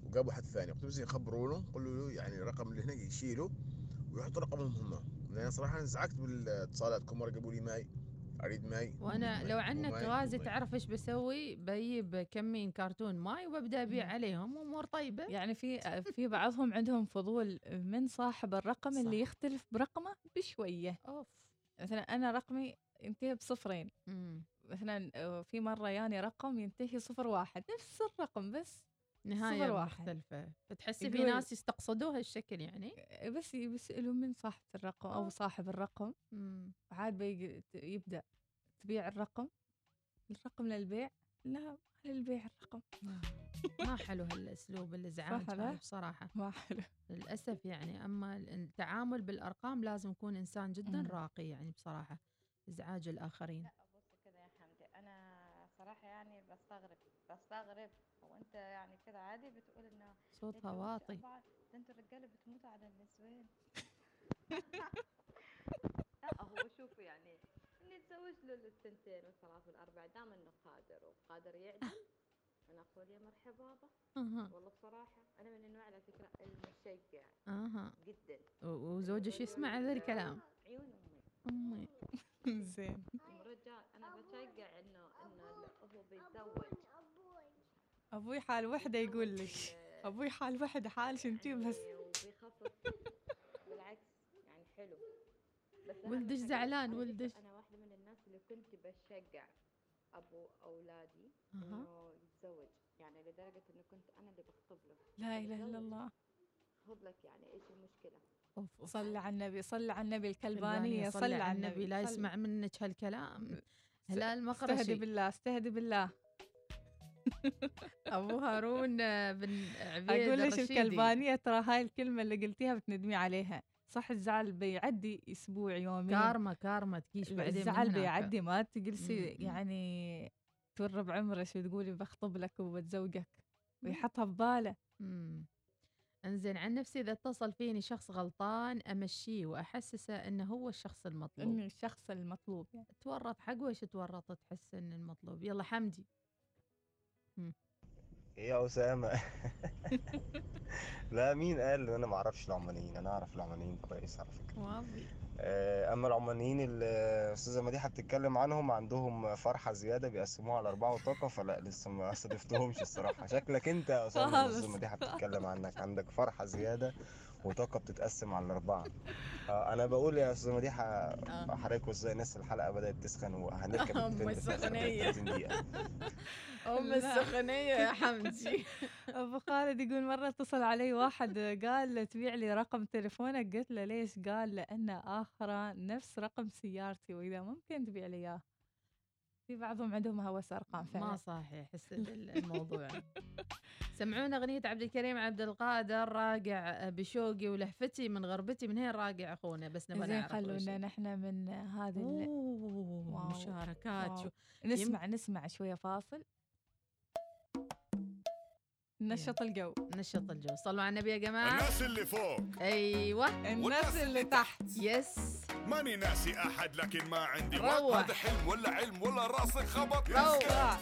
Speaker 19: وجابوا حد ثاني. قلت بس يخبرونه قولوا له يعني الرقم اللي هنا يشيله ويحطوا رقمهم هم. لأن صراحة انزعجت بالإتصالات. كم مرة جابوا لي ماي. اريد ماي
Speaker 1: وأنا لو عنك غازي. تعرف إيش بسوي؟ بجيب كمين كرتون ماي وببدا أبيع عليهم امور طيبة.
Speaker 4: يعني في في بعضهم عندهم فضول من صاحب الرقم اللي يختلف برقمه بشوية.
Speaker 1: أوف.
Speaker 4: مثلا أنا رقمي ينتهي بصفرين. مثلا آه، في مرة ياني رقم ينتهي صفر واحد نفس الرقم بس
Speaker 1: نهاية
Speaker 4: صفر واحد.
Speaker 1: مختلفة. فتحسي في ناس يستقصدوها الشكل يعني؟
Speaker 4: بس يسألوا من صاحبة الرقم أو. صاحب الرقم. عاد بيجي يبدأ تبيع الرقم. الرقم للبيع؟ لا للبيع الرقم.
Speaker 1: ما حلو
Speaker 4: هالأسلوب لا؟
Speaker 1: هذا بصراحة.
Speaker 4: ما حلو.
Speaker 1: للأسف يعني أما التعامل بالأرقام لازم يكون إنسان جدا
Speaker 4: مم.
Speaker 1: راقي يعني بصراحة إزعاج الآخرين.
Speaker 13: كده يا حمدي. أنا صراحة يعني بستغرب استغرب انت يعني كده عادي بتقول إنه
Speaker 1: صوتها واطي.
Speaker 13: ده إنتوا الرجالة بتموتوا على النسوان. لا هو شوفوا يعني اللي يتزوج له الثنتين والثلاث والأربع دام إنه قادر وقادر يعدل. أنا أقول يا مرحبا بابا.
Speaker 1: أها.
Speaker 13: والله بصراحة أنا من النوع على فكرة المشجع
Speaker 1: أها.
Speaker 13: جدا.
Speaker 1: وزوجك يسمع هذا الكلام؟
Speaker 13: عيون أمي.
Speaker 1: أمي.
Speaker 4: زين.
Speaker 13: رجال أنا بشجع إنه إنه هو بيتزوج.
Speaker 4: أبوي حال وحدة يقول لك أبوي حال وحدة حالش انتي بس
Speaker 13: وبيخفف بالعكس يعني حلو بس
Speaker 1: ولدش زعلان، ولدش.
Speaker 13: أنا واحدة من الناس اللي كنت بشجع أبو
Speaker 1: أولادي.
Speaker 13: إنه يتزوج يعني لدرجة إنه كنت أنا اللي بخطب له
Speaker 4: لا إله
Speaker 13: إلا.
Speaker 4: الله
Speaker 13: خذ لك يعني إيش المشكلة
Speaker 1: أوف.
Speaker 4: صلي على النبي صلي على النبي
Speaker 1: الكلبانية
Speaker 4: الكلبانيه صلي على النبي
Speaker 1: لا. يسمع منك هالكلام هلال
Speaker 4: استهدي
Speaker 1: مقرشي
Speaker 4: بالله استهدي بالله
Speaker 1: أبو هارون بن عبيد
Speaker 4: أقول لك. الكلبانية ترى هاي الكلمة اللي قلتيها بتندمي عليها صح الزعل بيعدي أسبوع يومين
Speaker 1: كارما كارما تكيش بعدين
Speaker 4: الزعل. بيعدي ما تجلسي. يعني تور بعمرك وتقولي بخطب لك وبتزوجك ويحطها بباله.
Speaker 1: إنزين عن نفسي إذا اتصل فيني شخص غلطان أمشيه وأحسسه إنه هو الشخص المطلوب
Speaker 4: إنه الشخص المطلوب يعني.
Speaker 1: تورط حق وش تورط تحس ان المطلوب يلا حمدي
Speaker 14: يا أسامة؟ لا مين قال إن أنا معرفش العمانيين؟ أنا أعرف العمانيين كويس على
Speaker 1: واضح
Speaker 14: آه، أما العمانيين اللي الأستاذة مديحة بتتكلم عنهم عندهم فرحة زيادة بيقسموها على أربعة وطاقة فلا لسه ما صادفتهمش الصراحة. شكلك أنت يا
Speaker 4: خالص.
Speaker 14: الأستاذة مديحة بتتكلم عنك عندك فرحة زيادة وطاقة بتتقسم على الأربعة. آه، أنا بقول يا أستاذة مديحة حضرتك وإزاي ناس الحلقة بدأت تسخن وهنركب. 30 دقيقة.
Speaker 4: أم.
Speaker 1: السخنيه يا حمدي
Speaker 4: أبو خالد يقول مرة اتصل علي واحد قال تبيع لي رقم تليفونك؟ قلت له ليش؟ قال لأن آخرة نفس رقم سيارتي وإذا ممكن تبيع لي إياه. في بعضهم عندهم هوس ارقام
Speaker 1: ما
Speaker 4: فعلا
Speaker 1: صح يحس ال- الموضوع سمعونا أغنية عبد الكريم عبد القادر راقع بشوقي ولهفتي من غربتي من هين راقع أخونا بس نبغى نعرف
Speaker 4: خلونا. نحن من هذه ال-
Speaker 1: أوه،
Speaker 4: واو،
Speaker 1: مشاركات
Speaker 4: واو.
Speaker 1: شو
Speaker 4: نسمع نسمع شوية فاصل نشط الجو.
Speaker 1: نشط الجو. صلوا على النبي يا جماعة.
Speaker 10: الناس اللي فوق.
Speaker 1: أيوه.
Speaker 4: الناس اللي تحت.
Speaker 1: يس
Speaker 10: ماني ناسي أحد لكن ما عندي
Speaker 1: روح.
Speaker 10: وقت هذا حلم ولا علم ولا راسك خبط
Speaker 1: روح.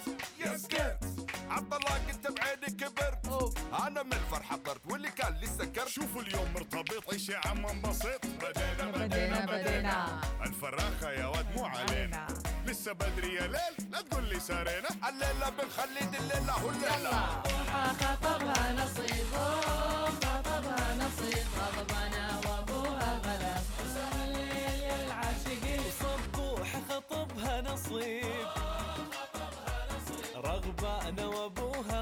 Speaker 10: عبد الله قلت بعيني كبرت. أنا من الفرحه طرت واللي كان لسه كرت شوفوا اليوم مرتبط. عيش يا عمان بسيط بدينا
Speaker 1: بدينا بدينا
Speaker 10: الفراخه يا واد مو علينا. لسه بدري يا ليل. لا تقول لي سارينا. الليلة بنخلي دي الليلة هو الليلة
Speaker 1: خطبها نصيب خطبها نصيب غضبنا وأبوها غلب. العاشقين
Speaker 5: صبوح خطبها نصيب. رغبة أنا وأبوها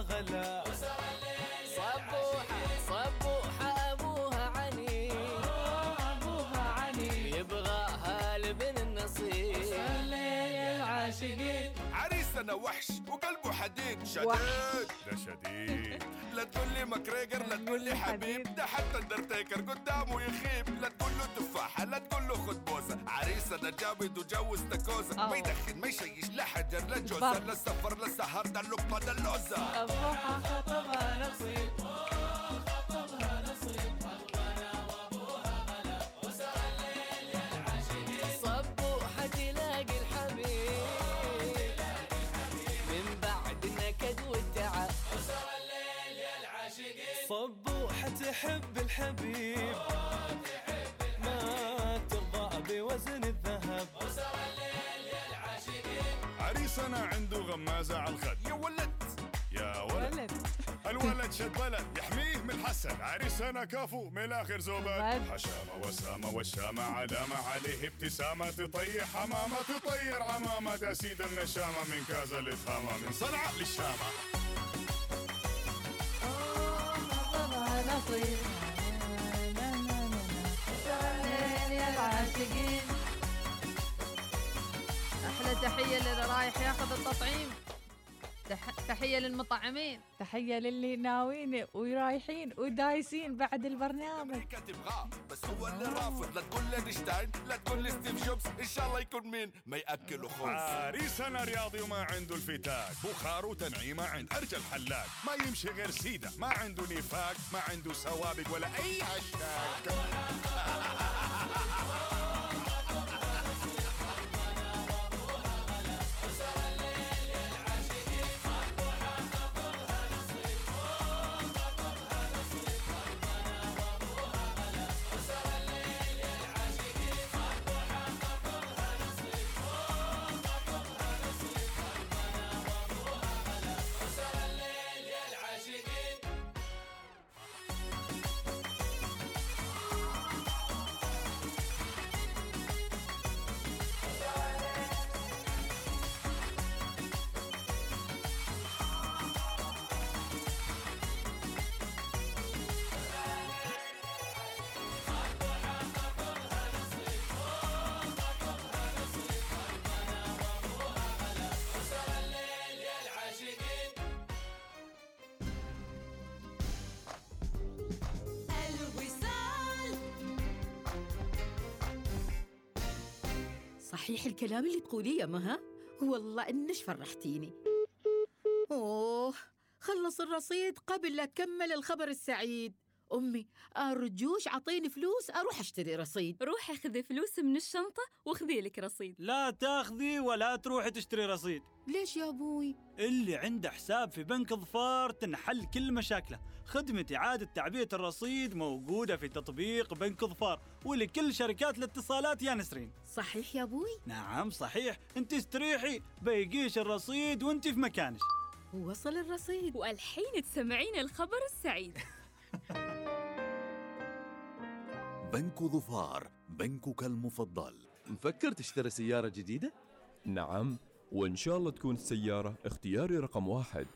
Speaker 10: عريسنا وحش وقلبه حديد. شديد. ده شديد. لا تقول لي مكريجر لا تقول لي حبيب. ده حتى الدرتيكر قدامه يخيب. لا تقول له تفاحة لا تقول له خد بوسة. عريسنا جامد وجوز تكوسة ما يدخن ما يشيش لا حجر لا جوزة لا سفر لا سهر. ده اللقمة ده اللوزة.
Speaker 1: أبوها خطبها نصيب
Speaker 5: صبوحة تحب الحبيب. ما ترضى بوزن الذهب.
Speaker 10: عريسنا عنده غمازة على الخد. يا ولد يا ولد.
Speaker 4: ولد.
Speaker 10: الولد شد بلد يحميه من الحسد. عريسنا كفو من الآخر زبد. حشامة وسامة والشامة علامة عليه ابتسامة تطير حمامة تطير عمامة تسيد النشامة من كازا للخامة من صنعاء للشامة.
Speaker 1: نصيب يا العاشقين أحلى تحية للي رايح ياخذ التطعيم. تح... تحية للمطعمين.
Speaker 4: تحية للي ناويين ورايحين ودايسين بعد البرنامج.
Speaker 10: تبغاه بس هو اللي رافض. لا تقول لي اينشتاين لا تقول لي ستيف جوبز إن شاء الله يكون مين؟ ما ياكله خبز
Speaker 20: عريسنا رياضي وما عنده الفتاك. بخار وتنعيمه عند أرجى الحلاق. ما يمشي غير سيده ما عنده نفاق ما عنده سوابق ولا أي هاشتاج
Speaker 21: صحيح الكلام اللي تقوليه يا مها. والله انش فرحتيني. أوه خلص الرصيد قبل لا اكمل الخبر السعيد. أمي أرجوش أعطيني فلوس أروح أشتري رصيد.
Speaker 6: روحي خذي فلوس من الشنطة وخذي لك رصيد.
Speaker 7: لا تأخذي ولا تروحي تشتري رصيد.
Speaker 21: ليش يا أبوي؟
Speaker 7: اللي عنده حساب في بنك ظفار تنحل كل مشاكله. خدمة إعادة تعبئة الرصيد موجودة في تطبيق بنك ظفار ولكل شركات الاتصالات يا نسرين.
Speaker 21: صحيح يا أبوي؟
Speaker 7: نعم صحيح. انت استريحي بيجيش الرصيد وانت في مكانك
Speaker 21: وصل الرصيد.
Speaker 6: والحين تسمعين الخبر السعيد.
Speaker 8: بنك ظفار بنكك المفضل.
Speaker 22: مفكر تشتري سيارة جديدة؟ نعم وإن شاء الله تكون السيارة اختياري رقم واحد.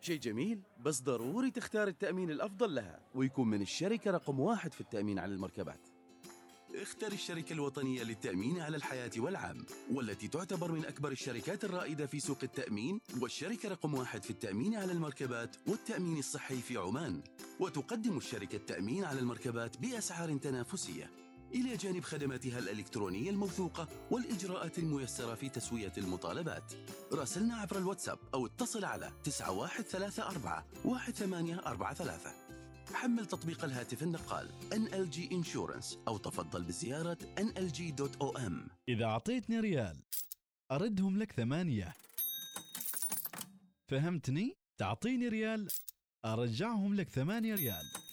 Speaker 23: شيء جميل بس ضروري تختار التأمين الأفضل لها ويكون من الشركة رقم واحد في التأمين على المركبات. اختر الشركة الوطنية للتأمين على الحياة والعام والتي تعتبر من أكبر الشركات الرائدة في سوق التأمين والشركة رقم واحد في التأمين على المركبات والتأمين الصحي في عمان. وتقدم الشركة التأمين على المركبات بأسعار تنافسية. إلى جانب خدماتها الإلكترونية الموثوقة والإجراءات الميسرة في تسوية المطالبات. راسلنا عبر الواتساب أو اتصل على 9134 1843 حمل تطبيق الهاتف النقال NLG Insurance أو تفضل بزيارة nlg.om
Speaker 3: إذا أعطيتني ريال أردهم لك ثمانية. فهمتني؟ تعطيني ريال أرجعهم لك ثمانية ريال.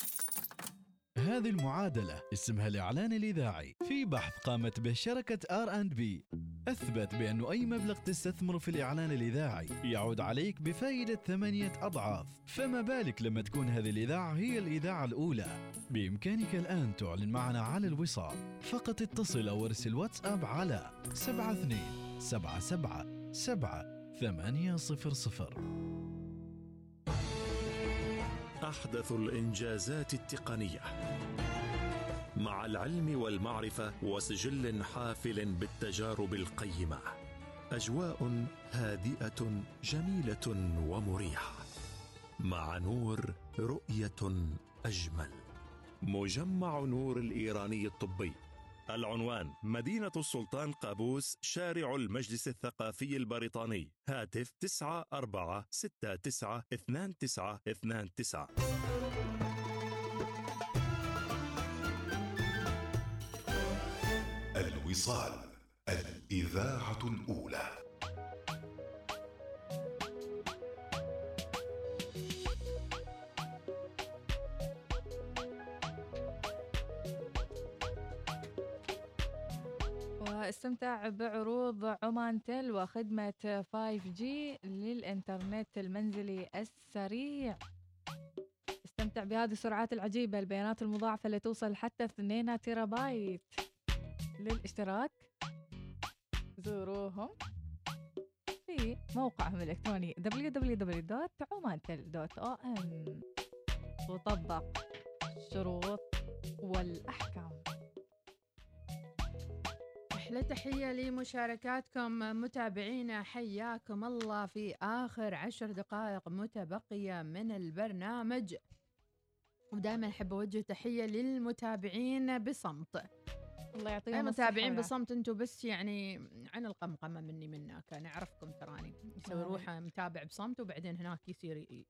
Speaker 3: هذه المعادلة اسمها الإعلان الإذاعي. في بحث قامت به شركة R and B. أثبت بأنه أي مبلغ تستثمره في الإعلان الإذاعي يعود عليك بفائدة ثمانية أضعاف. فما بالك لما تكون هذه الإذاعة هي الإذاعة الأولى؟ بإمكانك الآن تعلن معنا على الوصال. فقط اتصل أو ارسل واتساب على 72 77 7 800
Speaker 24: أحدث الإنجازات التقنية مع العلم والمعرفة وسجل حافل بالتجارب القيمة. أجواء هادئة جميلة ومريحة. مع نور رؤية أجمل. مجمع نور الإيراني الطبي. العنوان مدينة السلطان قابوس شارع المجلس الثقافي البريطاني. هاتف 9 4 6 9 2 9 2 9
Speaker 25: الوصال الإذاعة الأولى.
Speaker 4: واستمتع بعروض عمان تل وخدمة 5G للإنترنت المنزلي السريع. استمتع بهذه السرعات العجيبة البيانات المضاعفة اللي توصل حتى 2 تيرا بايت للاشتراك زوروهم في موقعهم الإلكتروني www.omantel.om وطبق الشروط والأحكام.
Speaker 1: أحلى تحية لمشاركاتكم متابعينا حياكم الله في آخر عشر دقائق متبقية من البرنامج ودائما أحب أوجه تحية للمتابعين بصمت
Speaker 4: الله يعطيهم
Speaker 1: المتابعين. بصمت أنتم بس يعني عن القمقمة مني منك نعرفكم تراني يسوي. روحه متابع بصمت وبعدين هناك يصير.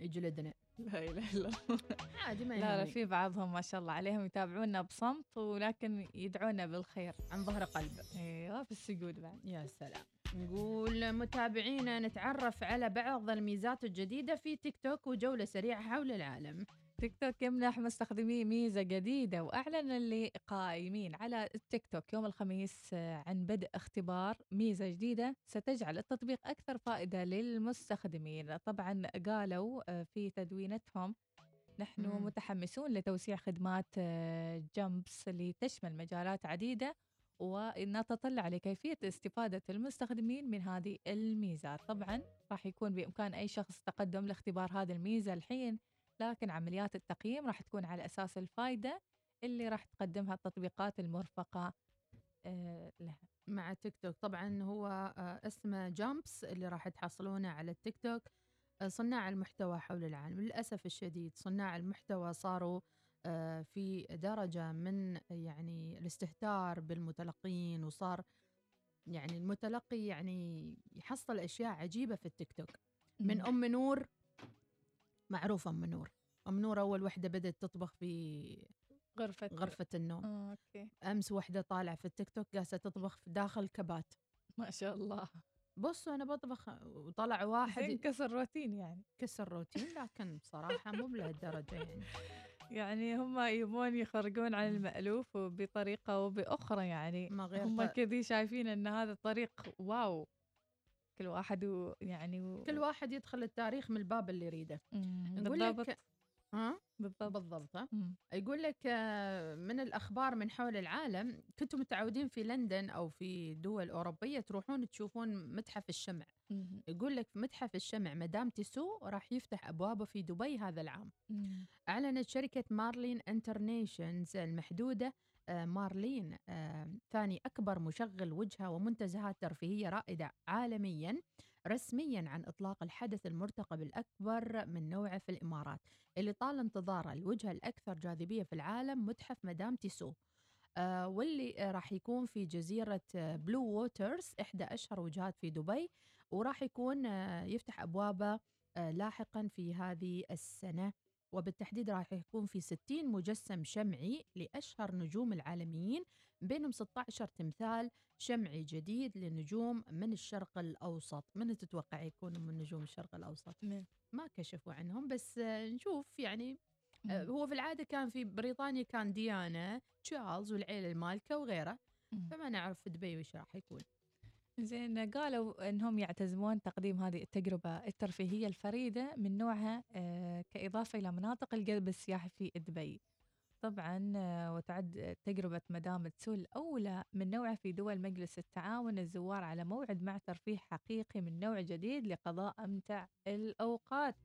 Speaker 1: يجلدنا
Speaker 4: لا إله إلا الله.
Speaker 1: عادي ما
Speaker 4: لا لا. في بعضهم ما شاء الله عليهم يتابعونا بصمت ولكن يدعونا بالخير.
Speaker 1: عن ظهر قلب.
Speaker 4: إيوه في السجود بعد.
Speaker 1: يا سلام. نقول متابعينا نتعرف على بعض الميزات الجديدة في تيك توك وجولة سريعة حول العالم.
Speaker 4: تيك توك يمنح مستخدميه ميزة جديدة وأعلن اللي قائمين على التيك توك يوم الخميس آه، عن بدء اختبار ميزة جديدة ستجعل التطبيق أكثر فائدة للمستخدمين طبعا قالوا آه، في تدوينتهم نحن
Speaker 1: مم.
Speaker 4: متحمسون لتوسيع خدمات آه، جمبس اللي تشمل مجالات عديدة ونتطلع لكيفية استفادة المستخدمين من هذه الميزات طبعا راح يكون بإمكان أي شخص تقدم لاختبار هذه الميزة الحين لكن عمليات التقييم راح تكون على أساس الفائدة اللي راح تقدمها التطبيقات المرفقة آه، لها.
Speaker 1: مع تيك توك. طبعا هو آه، اسمه جامبس اللي راح تحصلونه على التيك توك آه، صناع المحتوى حول العالم. للأسف الشديد صناع المحتوى صاروا في درجة من يعني الاستهتار بالمتلقين وصار يعني المتلقي يعني يحصل أشياء عجيبة في التيك توك. من. أم نور معروفة أم نور. أم نور أول وحدة بدأت تطبخ في
Speaker 4: غرفة.
Speaker 1: غرفة النوم.
Speaker 4: آه، okay.
Speaker 1: أمس وحدة طالعة في التيك توك جالسة تطبخ في داخل كبات.
Speaker 4: ما شاء الله.
Speaker 1: بصوا أنا بطبخ وطلع واحد.
Speaker 4: زين كسر روتين يعني.
Speaker 1: كسر روتين لكن بصراحة مو بلهالدرجة يعني.
Speaker 4: يعني هم يبون يخرجون عن المألوف بطريقة وبأخرى يعني.
Speaker 1: ما غير
Speaker 4: هم كذي شايفين أن هذا الطريق wow. كل واحد و يعني و...
Speaker 1: كل واحد يدخل التاريخ من الباب اللي يريده نقول لك ها
Speaker 4: بالضبط
Speaker 1: بالضبط ها؟
Speaker 4: مم.
Speaker 1: يقول لك آه، من الأخبار من حول العالم كنتم متعودين في لندن أو في دول أوروبية تروحون تشوفون متحف الشمع
Speaker 4: مم.
Speaker 1: يقول لك متحف الشمع مدام تسو راح يفتح أبوابه في دبي هذا العام
Speaker 4: مم.
Speaker 1: أعلنت شركة مارلين انترنيشنز المحدودة آه، مارلين آه، ثاني أكبر مشغل وجهة ومنتزهات ترفيهية رائدة عالميا رسميا عن إطلاق الحدث المرتقب الأكبر من نوعه في الإمارات اللي طال انتظاره الوجهة الأكثر جاذبية في العالم متحف مدام تيسو. آه، واللي آه، راح يكون في جزيرة آه، بلو ووترز إحدى أشهر وجهات في دبي وراح يكون آه، يفتح أبوابه آه، لاحقا في هذه السنة. وبالتحديد راح يكون في 60 مجسم شمعي لأشهر نجوم العالميين بينهم 16 تمثال شمعي جديد لنجوم من الشرق الأوسط. من تتوقع يكونوا من نجوم الشرق الأوسط؟ ما كشفوا عنهم بس نشوف يعني آه،. هو في العادة كان في بريطانيا كان ديانا تشارلز والعيلة المالكة وغيره. فما نعرف في دبي وش راح يكون.
Speaker 4: زين قالوا إنهم يعتزمون تقديم هذه التجربة الترفيهية الفريدة من نوعها آه، كإضافة إلى مناطق الجذب السياحي في دبي. طبعا آه، وتعد تجربة مدام تسول الاولى من نوعها في دول مجلس التعاون الزوار على موعد مع ترفيه حقيقي من نوع جديد لقضاء أمتع الأوقات.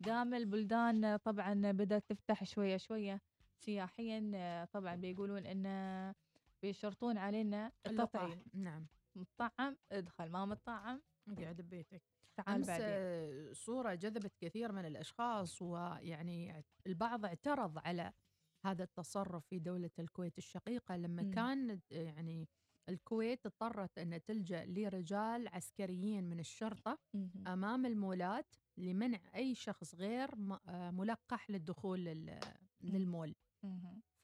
Speaker 4: دام البلدان طبعا بدأت تفتح شوية شوية سياحيا آه، طبعا بيقولون إن بيشرطون علينا التطعيم
Speaker 1: نعم
Speaker 4: مطعم ادخل ما مطعم
Speaker 1: اقعد ببيتك
Speaker 4: تعال بعدين
Speaker 1: صورة جذبت كثير من الأشخاص ويعني البعض اعترض على هذا التصرف في دولة الكويت الشقيقة لما
Speaker 4: مم.
Speaker 1: كان يعني الكويت اضطرت أن تلجأ لرجال عسكريين من الشرطة
Speaker 4: مهم.
Speaker 1: أمام المولات لمنع أي شخص غير م- ملقح للدخول لل- للمول.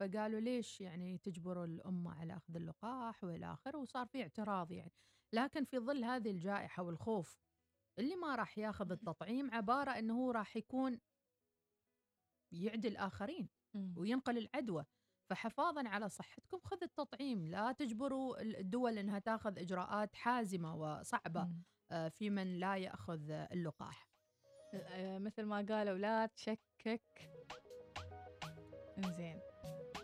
Speaker 1: فقالوا ليش يعني تجبروا الأمة على أخذ اللقاح وإلى آخره؟ وصار في اعتراض يعني. لكن في ظل هذه الجائحة والخوف اللي ما راح ياخذ التطعيم عبارة أنه هو راح يكون يعدي الآخرين. وينقل العدوى. فحفاظا على صحتكم خذ التطعيم. لا تجبروا الدول أنها تاخذ إجراءات حازمة وصعبة. آه، في من لا يأخذ اللقاح.
Speaker 4: آه، مثل ما قالوا لا تشكك.
Speaker 1: انزين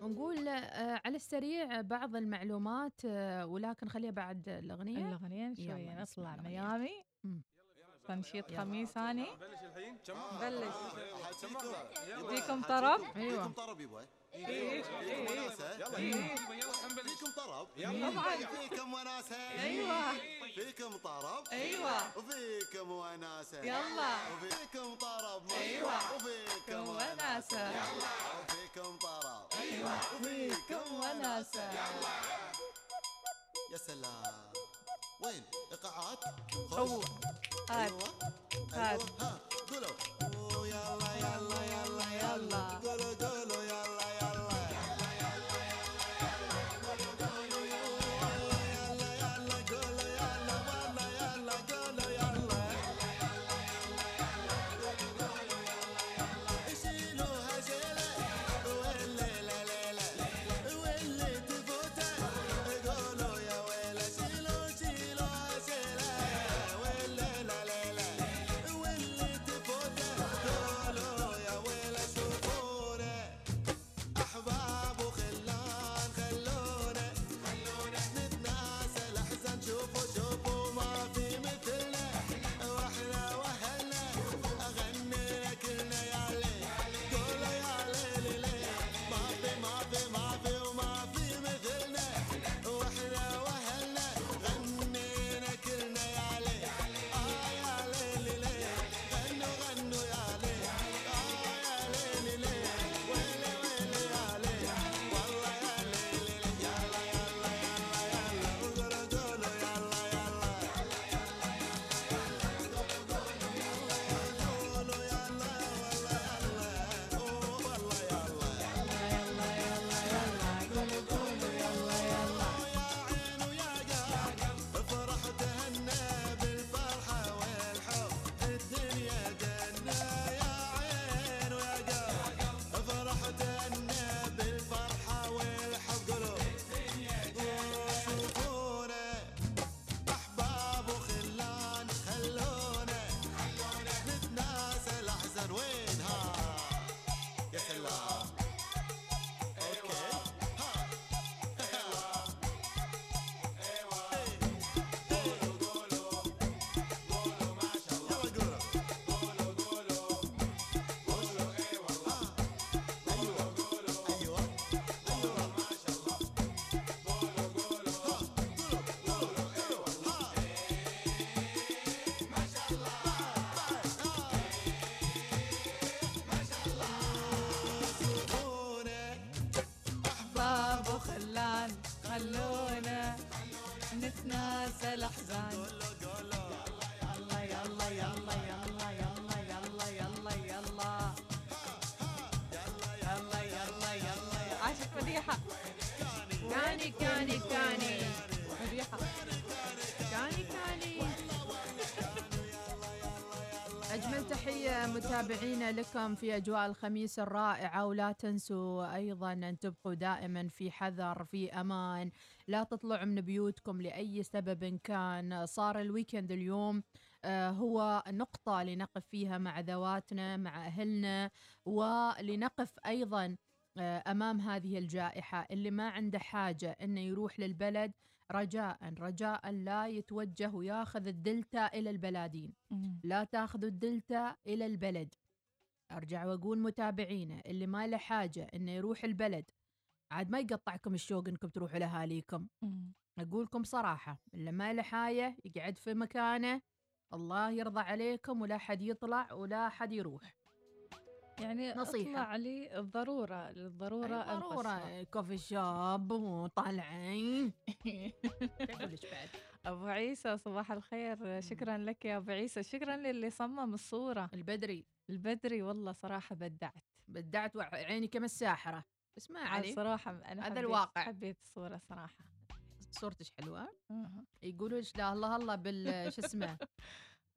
Speaker 1: نقول على السريع بعض المعلومات ولكن خليها بعد
Speaker 4: الاغنيه
Speaker 1: الاغنيه
Speaker 4: شوية نطلع ميامي تنشيط خميساني
Speaker 26: بلش الحين
Speaker 4: بلش يديكم طرب
Speaker 1: أيوه
Speaker 27: يديكم طرب يبا
Speaker 26: إيه يلا يلا
Speaker 27: فيكم طرب
Speaker 26: يلا
Speaker 27: طبعا فيكم وناسه
Speaker 4: أيوه
Speaker 27: فيكم طرب
Speaker 4: أيوه
Speaker 27: وفيكم وناسه
Speaker 4: يلا
Speaker 27: وفيكم طرب
Speaker 4: أيوه
Speaker 27: وفيكم
Speaker 4: وناسه
Speaker 27: يلا وفيكم طرب
Speaker 4: أيوه وفيكم وناسه يلا
Speaker 27: يا سلام وين ايقاعات خوش
Speaker 4: أيوه
Speaker 27: أيوه ها قولوا يلا يلا يلا
Speaker 4: يلا
Speaker 27: قولوا وخلان خلونا نتناسى الأحزان يلا يلا يلا يلا يلا يلا
Speaker 4: يلا يلا. يلا يلا يلا
Speaker 1: تحية متابعينا لكم في أجواء الخميس الرائعة ولا تنسوا أيضا أن تبقوا دائما في حذر في أمان. لا تطلعوا من بيوتكم لأي سبب كان. صار ال weekend اليوم آه، هو نقطة لنقف فيها مع ذواتنا مع أهلنا ولنقف أيضا آه، أمام هذه الجائحة. اللي ما عنده حاجة أنه يروح للبلد رجاء. رجاء لا يتوجه وياخذ الدلتا إلى البلادين. لا تاخذوا الدلتا إلى البلد. أرجع وأقول متابعينا اللي ما له حاجة إنه يروح البلد. عاد ما يقطعكم الشوق إنكم تروحوا لأهاليكم. أقولكم صراحة اللي ما له حاجة يقعد في مكانه الله يرضى عليكم ولا حد يطلع ولا حد يروح.
Speaker 4: يعني
Speaker 1: نصيحة.
Speaker 4: أطلع لي الضرورة الضرورة
Speaker 1: أي ضرورة
Speaker 4: القصوى.
Speaker 1: كوفي شوب وطالعين
Speaker 4: أبو عيسى صباح الخير. شكرا لك يا أبو عيسى. شكرا للي صمم الصورة.
Speaker 1: البدري.
Speaker 4: البدري والله صراحة بدعت.
Speaker 1: بدعت وعيني كم الساحرة. بس ما عليه
Speaker 4: صراحة أنا
Speaker 1: هذا الواقع.
Speaker 4: حبيت الصورة صراحة.
Speaker 1: صورتش حلوة. يقولوا ليش لا الله الله بال شو اسمه؟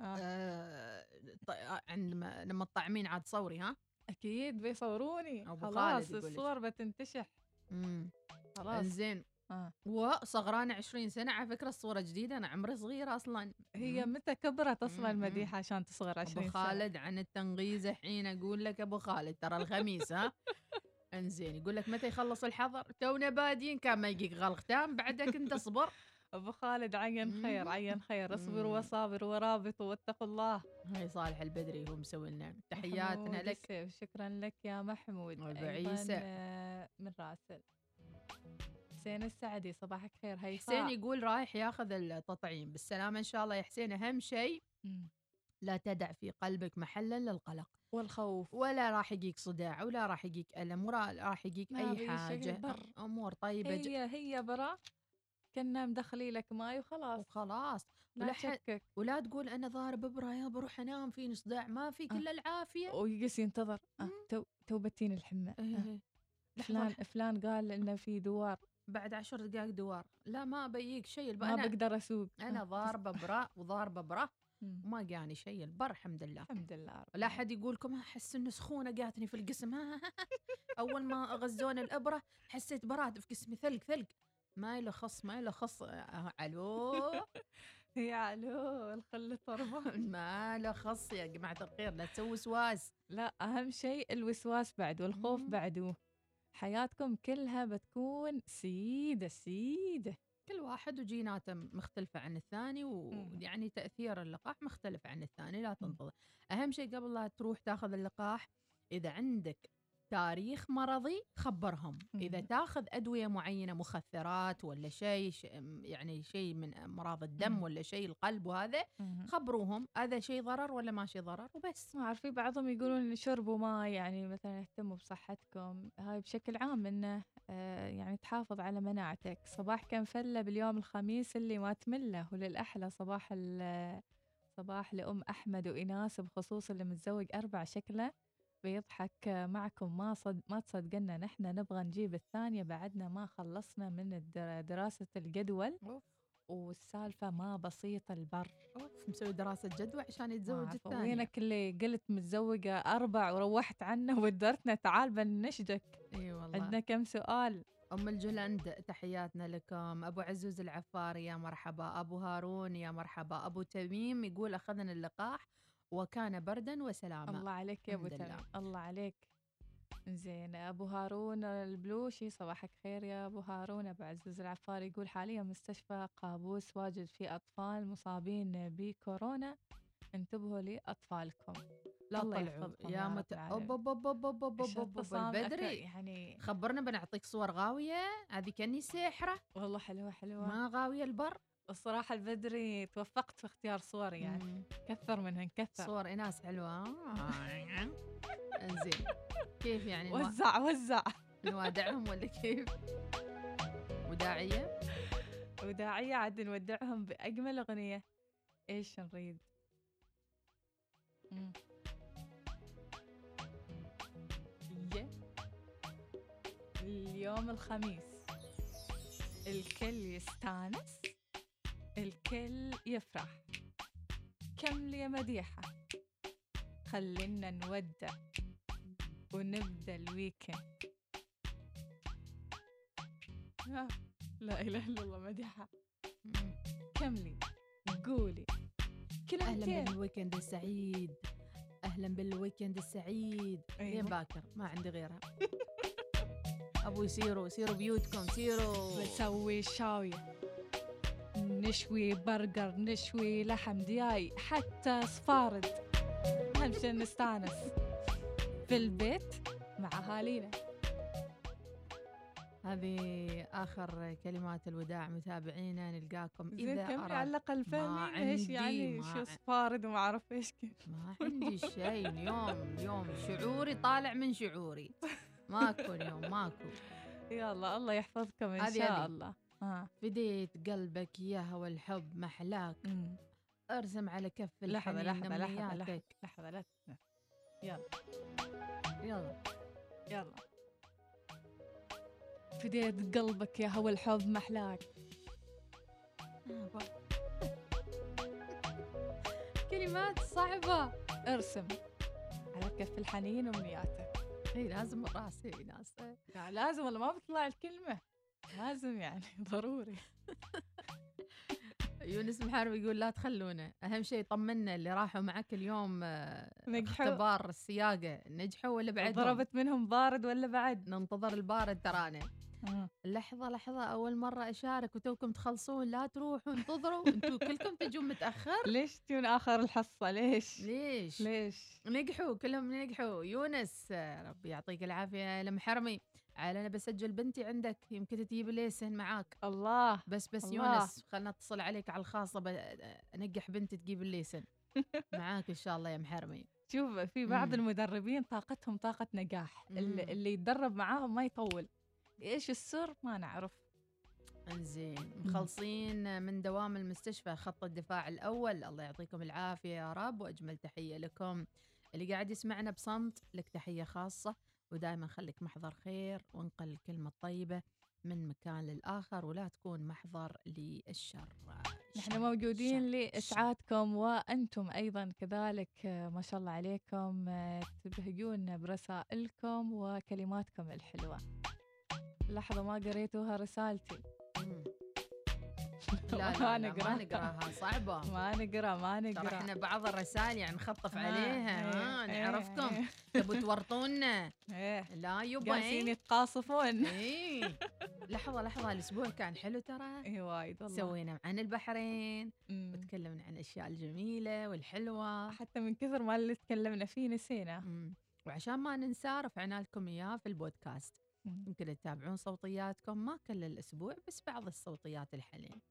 Speaker 4: آه.
Speaker 1: آه، عندما لما تطعمين عاد صوري ها؟
Speaker 4: أكيد بيصوروني.
Speaker 1: أبو
Speaker 4: خلاص. الصور بتنتشح.
Speaker 1: امم
Speaker 4: خلاص.
Speaker 1: زين
Speaker 4: آه.
Speaker 1: وصغرانة 20 سنة على فكرة الصورة جديدة أنا عمري صغيرة أصلا.
Speaker 4: هي
Speaker 1: مم.
Speaker 4: متى كبرت أصلا. مديحة عشان تصغر 20
Speaker 1: أبو
Speaker 4: سنة؟
Speaker 1: خالد عن التنغيز الحين أقول لك أبو خالد ترى الخميس ها؟ إنزين يقول لك متى يخلص الحظر؟ تونا بادين كان ما يجيك غلختان بعدك انت اصبر.
Speaker 4: أبو خالد عين خير عين خير اصبروا. وصابروا ورابطوا واتقوا الله.
Speaker 1: هاي صالح البدري هو مسوي لنا. تحياتنا لك.
Speaker 4: شكرا لك يا محمود. أيضاً، آه، من راسل. حسين السعدي صباحك خير هيفاء.
Speaker 1: حسين يقول رايح ياخذ التطعيم. بالسلامة إن شاء الله يا حسين. أهم شيء. لا تدع في قلبك محلا للقلق.
Speaker 4: والخوف.
Speaker 1: ولا راح يجيك صداع ولا راح يجيك ألم ولا راح يجيك أي حاجة. أمور طيبة
Speaker 4: هي هي برا كنا مدخلي لك ماي وخلاص.
Speaker 1: وخلاص.
Speaker 4: لا تشكك
Speaker 1: ولا تقول أنا ضارب إبرة يا بروح أنام فيني صداع ما في كل العافية.
Speaker 4: ويجلس ينتظر. آه تو تو بتين الحمى
Speaker 1: إيه
Speaker 4: آه.
Speaker 1: إيه.
Speaker 4: فلان. فلان قال انه في دوار.
Speaker 1: بعد عشر دقائق دوار. لا ما بيجيك شيء.
Speaker 4: ما
Speaker 1: أنا
Speaker 4: بقدر
Speaker 1: أسوق.
Speaker 4: آه.
Speaker 1: ضاربة برا وضاربة برا. وما جاني شيء. البر الحمد لله.
Speaker 4: الحمد لله
Speaker 1: لا حد يقول لكم أحس إنه سخونة جاتني في القسم. أول ما غزون الإبرة حسيت براد في جسمي ثلج ثلج. ما له خص ما له خص. آه، ألو؟
Speaker 4: يا ألو الخل طربه
Speaker 1: ما له خص يا جماعة الخير لا تسوي وسواس
Speaker 4: لا أهم شيء الوسواس بعد والخوف. بعده. حياتكم كلها بتكون سيدة سيدة.
Speaker 1: كل واحد وجيناته مختلفة عن الثاني ويعني تأثير اللقاح مختلف عن الثاني لا تنتظر. أهم شيء قبل لا تروح تاخذ اللقاح إذا عندك تاريخ مرضي خبرهم
Speaker 4: مم.
Speaker 1: تاخذ أدوية معينة مخثرات ولا شيء يعني شيء من أمراض الدم. ولا شيء القلب وهذا. خبروهم هذا شيء ضرر ولا ما شيء ضرر وبس
Speaker 4: ما في بعضهم يقولون شربوا ماء يعني مثلا اهتموا بصحتكم هاي بشكل عام إنه آه، يعني تحافظ على مناعتك صباح كان فلة باليوم الخميس اللي ما تمله وللأحلى صباح صباح لأم أحمد وإناس بخصوص اللي متزوج أربع شكله بيضحك معكم ما صد ما تصدقنا نحن نبغى نجيب الثانية بعدنا ما خلصنا من الدرا- دراسة الجدول.
Speaker 1: أوف.
Speaker 4: والسالفة ما بسيطة البر.
Speaker 1: أوف مسوي دراسة جدوى عشان يتزوج الثانية.
Speaker 4: وينك اللي قلت متزوجة أربع وروحت عنه ودرتنا تعال بنشدك
Speaker 1: إي والله.
Speaker 4: عندنا كم سؤال؟
Speaker 1: أم الجلند تحياتنا لكم. أبو عزوز العفاري يا مرحبا. أبو هارون يا مرحبا. أبو تميم يقول أخذنا اللقاح. وكان بردا وسلاما
Speaker 4: الله عليك يا أبو
Speaker 1: تمام.
Speaker 4: الله عليك. زين أبو هارون البلوشي صباحك خير يا أبو هارون. أبو عزيز العفار يقول حاليا مستشفى قابوس واجد في أطفال مصابين بكورونا. انتبهوا لأطفالكم.
Speaker 1: لا طلعوا يا مت بدري
Speaker 4: يعني
Speaker 1: خبرنا بنعطيك صور غاوية. هذه كني سحره
Speaker 4: والله حلوة حلوة.
Speaker 1: ما غاوية البر؟
Speaker 4: الصراحة البدري توفقت في اختيار صوري يعني.
Speaker 1: مم.
Speaker 4: كثر منهن كثر
Speaker 1: صور إناس حلوة. آه. انزين كيف يعني
Speaker 4: وزع وزع.
Speaker 1: نوادعهم ولا كيف؟ وداعية؟
Speaker 4: وداعية عاد نودعهم بأجمل أغنية. إيش نريد مم. اليوم الخميس. الكل يستانس. الكل يفرح. كم لي مديحة خلينا نودع ونبدأ ال weekend. آه، لا إله إلا الله مديحة. كملي. قولي.
Speaker 1: أهلا
Speaker 4: كلمتين
Speaker 1: بال weekend السعيد. أهلا بالويكند السعيد. لين
Speaker 4: أيوة.
Speaker 1: باكر ما عندي غيرها. أبو سيروا سيروا بيوتكم سيروا
Speaker 4: بسوي شاوية. نشوي برجر نشوي لحم دياي حتى صفارد. همشي نستانس في البيت مع أهالينا.
Speaker 1: هذه آخر كلمات الوداع متابعينا. نلقاكم إذا أراد
Speaker 4: على الأقل
Speaker 1: ما
Speaker 4: فهمي إيش يعني شو صفارد وما أعرف إيش كيف.
Speaker 1: ما عندي شيء. اليوم اليوم شعوري طالع من شعوري. ماكو اليوم ماكو.
Speaker 4: يلا الله يحفظكم إن شاء. الله. ها
Speaker 1: فديت قلبك يا هوى الحب محلاك. أرسم على كف
Speaker 4: لحظة
Speaker 1: الحنين
Speaker 4: لحظة لحظة لحظة
Speaker 1: أمنياتك.
Speaker 4: لحظة لا. يلا.
Speaker 1: يلا.
Speaker 4: يلا. فديت قلبك يا هوى الحب محلاك.
Speaker 1: كلمات صعبة.
Speaker 4: أرسم على كف الحنين أمنياتك
Speaker 1: اي لازم راسي ناس.
Speaker 4: لا لازم ولا ما بتطلع الكلمة. لازم يعني ضروري.
Speaker 1: يونس محارب يقول لا تخلونا. أهم شيء طمنا اللي راحوا معك اليوم آه،
Speaker 4: نجحوا.
Speaker 1: اختبار السياقة. نجحوا ولا بعد
Speaker 4: ضربت منهم بارد ولا بعد؟
Speaker 1: ننتظر البارد ترانا.
Speaker 4: آه.
Speaker 1: لحظة لحظة أول مرة أشارك وتوكم تخلصون. لا تروحوا انتظروا. أنتوا كلكم تجون متأخر.
Speaker 4: ليش تجون آخر الحصة؟ ليش؟
Speaker 1: ليش؟
Speaker 4: ليش؟
Speaker 1: نجحوا كلهم نجحوا. يونس آه، ربي يعطيك العافية. لمحرمي. على أنا بسجل بنتي عندك يمكن تجيب ليسن معاك.
Speaker 4: الله
Speaker 1: بس بس
Speaker 4: الله.
Speaker 1: يونس خلنا اتصل عليك على الخاصة ب- أنجح بنتي تجيب الليسن. معاك إن شاء الله يا محرمي
Speaker 4: شوف في بعض
Speaker 1: مم.
Speaker 4: المدربين طاقتهم طاقة نجاح. اللي, يتدرب معاهم ما يطول. إيش السر؟ ما نعرف.
Speaker 1: إنزين مخلصين من دوام المستشفى خط الدفاع الأول. الله يعطيكم العافية يا رب وأجمل تحية لكم. اللي قاعد يسمعنا بصمت لك تحية خاصة. ودائما خليك محضر خير وانقل الكلمة الطيبة من مكان للآخر ولا تكون محضر للشر.
Speaker 4: نحن موجودين لإسعادكم وأنتم أيضا كذلك. ما شاء الله عليكم. تبهجون برسائلكم وكلماتكم الحلوة. لحظة ما قريتوها رسالتي.
Speaker 1: لا لا, لا ما نقرأها. صعبة.
Speaker 4: ما نقرا ما
Speaker 1: ترى
Speaker 4: نقرا
Speaker 1: إحنا بعض الرسائل يعني نخطف
Speaker 4: آه،
Speaker 1: عليها. ها
Speaker 4: إيه،
Speaker 1: نعرفكم.
Speaker 4: إيه.
Speaker 1: تبوا تورطونا.
Speaker 4: إيه.
Speaker 1: لا يبا
Speaker 4: جالسين
Speaker 1: إيه.
Speaker 4: يتقاصفون.
Speaker 1: إيه. لحظة لحظة الأسبوع كان حلو ترى.
Speaker 4: إي وايد والله.
Speaker 1: سوينا عن البحرين. وتكلمنا عن الأشياء الجميلة والحلوة.
Speaker 4: حتى من كثر ما اللي تكلمنا فيه نسينا.
Speaker 1: وعشان ما ننسى رفعنا لكم إياه في البودكاست. يمكن تتابعون صوتياتكم ما كل الأسبوع بس بعض الصوتيات الحلين.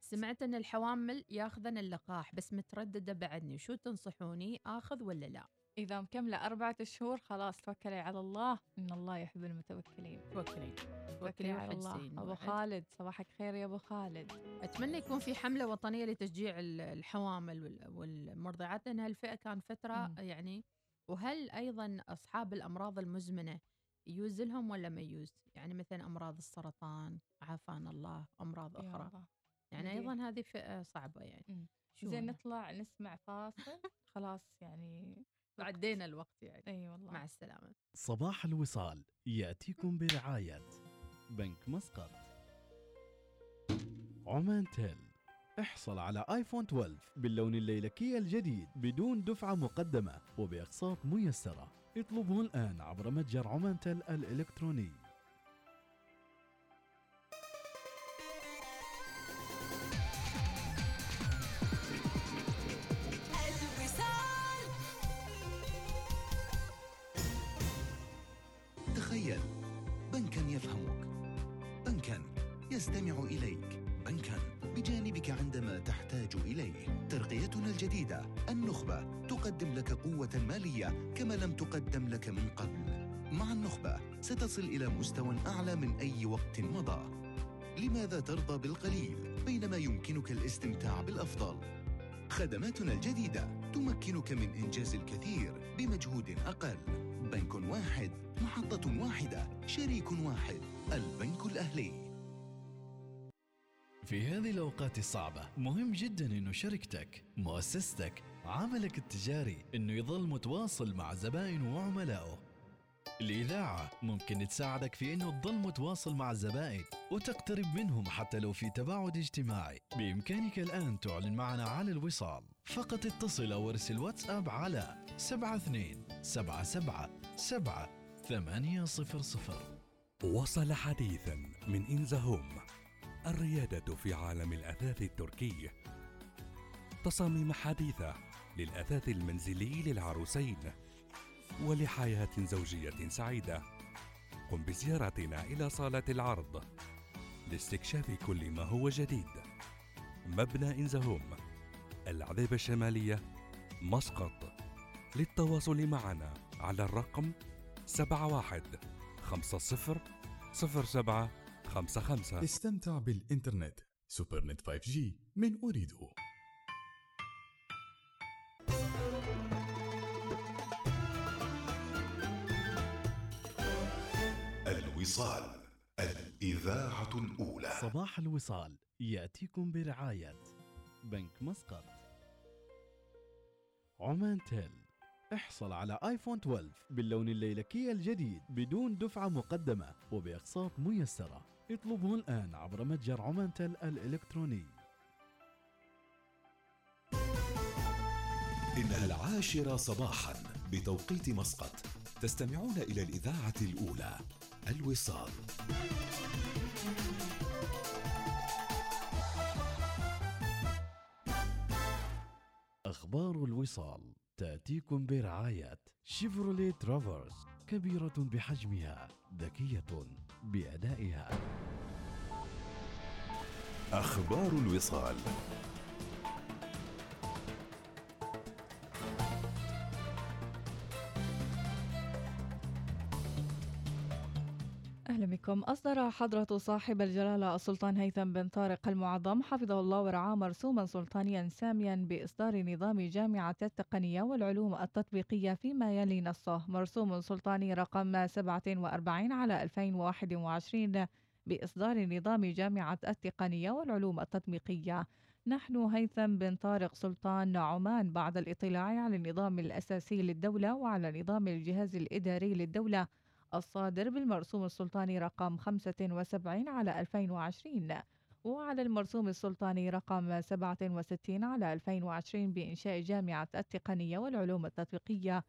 Speaker 1: سمعت أن الحوامل ياخذن اللقاح بس مترددة بعدني. شو تنصحوني؟ آخذ ولا لا؟
Speaker 4: إذا مكملة أربعة شهور خلاص توكلي على الله إن الله يحب المتوكلين.
Speaker 1: توكلي.
Speaker 4: توكلي على الله.
Speaker 1: موعد.
Speaker 4: خالد صباحك خير يا أبو خالد.
Speaker 1: أتمنى يكون في حملة وطنية لتشجيع ال- الحوامل وال- والمرضعات لأن هالفئة كان فترة
Speaker 4: مم.
Speaker 1: يعني وهل أيضا أصحاب الأمراض المزمنة يجوز لهم ولا ما يجوز يعني مثلا أمراض السرطان عافانا الله أمراض
Speaker 4: يا
Speaker 1: أخرى.
Speaker 4: الله.
Speaker 1: يعني. أيضا هذه فئة صعبة يعني.
Speaker 4: زين؟ نطلع نسمع فاصل. خلاص يعني
Speaker 1: عدينا الوقت يعني.
Speaker 4: إي والله.
Speaker 1: مع السلامة.
Speaker 3: صباح الوصال. يأتيكم برعاية بنك مسقط. عمان تيل. احصل على آيفون 12 باللون الليلكي الجديد بدون دفعة مقدمة وبأقساط ميسرة. اطلبه الآن عبر متجر عمان تيل الإلكتروني.
Speaker 28: تقدم لك قوة مالية كما لم تقدم لك من قبل. مع النخبة ستصل إلى مستوى أعلى من أي وقت مضى. لماذا ترضى بالقليل بينما يمكنك الاستمتاع بالأفضل؟ خدماتنا الجديدة تمكنك من إنجاز الكثير بمجهود أقل. بنك واحد محطة واحدة شريك واحد البنك الأهلي.
Speaker 3: في هذه الأوقات الصعبة مهم جدا أنه شركتك مؤسستك عملك التجاري أنه يظل متواصل مع زبائنه وعملائه. الإذاعة ممكن تساعدك في أنه تظل متواصل مع الزبائن وتقترب منهم حتى لو في تباعد اجتماعي. بإمكانك الآن تعلن معنا على الوصال. فقط اتصل أو ارسل واتساب على 72 77 7 800
Speaker 29: وصل حديثا من إنزا هوم الريادة في عالم الأثاث التركي. تصاميم حديثة للأثاث المنزلي للعروسين ولحياة زوجية سعيدة. قم بزيارتنا إلى صالة العرض لاستكشاف كل ما هو جديد. مبنى إنزا هوم العذيبة الشمالية مسقط. للتواصل معنا على الرقم 71 50 07 55
Speaker 30: استمتع بالإنترنت. سوبر نت 5G من أريده
Speaker 25: الوصال الإذاعة الأولى.
Speaker 3: صباح الوصال يأتيكم برعاية بنك مسقط. عمان تيل احصل على آيفون 12 باللون الليلكي الجديد بدون دفعة مقدمة وبأقساط ميسرة. اطلبه الآن عبر متجر عمان تيل الإلكتروني.
Speaker 25: إن العاشرة صباحا بتوقيت مسقط تستمعون إلى الإذاعة الأولى. الوصال.
Speaker 3: أخبار الوصال تأتيكم برعاية شيفروليه ترافرس كبيرة بحجمها ذكية بأدائها.
Speaker 25: أخبار الوصال.
Speaker 4: بكم أصدر حضرة صاحب الجلالة السلطان هيثم بن طارق المعظم حفظه الله ورعاه مرسوما سلطانيا ساميا بإصدار نظام جامعة التقنية والعلوم التطبيقية فيما يلي نصه. مرسوم سلطاني رقم 47 على 2021 بإصدار نظام جامعة التقنية والعلوم التطبيقية. نحن هيثم بن طارق سلطان عمان بعد الاطلاع على النظام الأساسي للدولة وعلى نظام الجهاز الإداري للدولة الصادر بالمرسوم السلطاني رقم 75 على 2020 وعلى المرسوم السلطاني رقم 67 على 2020 بإنشاء جامعة التقنية والعلوم التطبيقية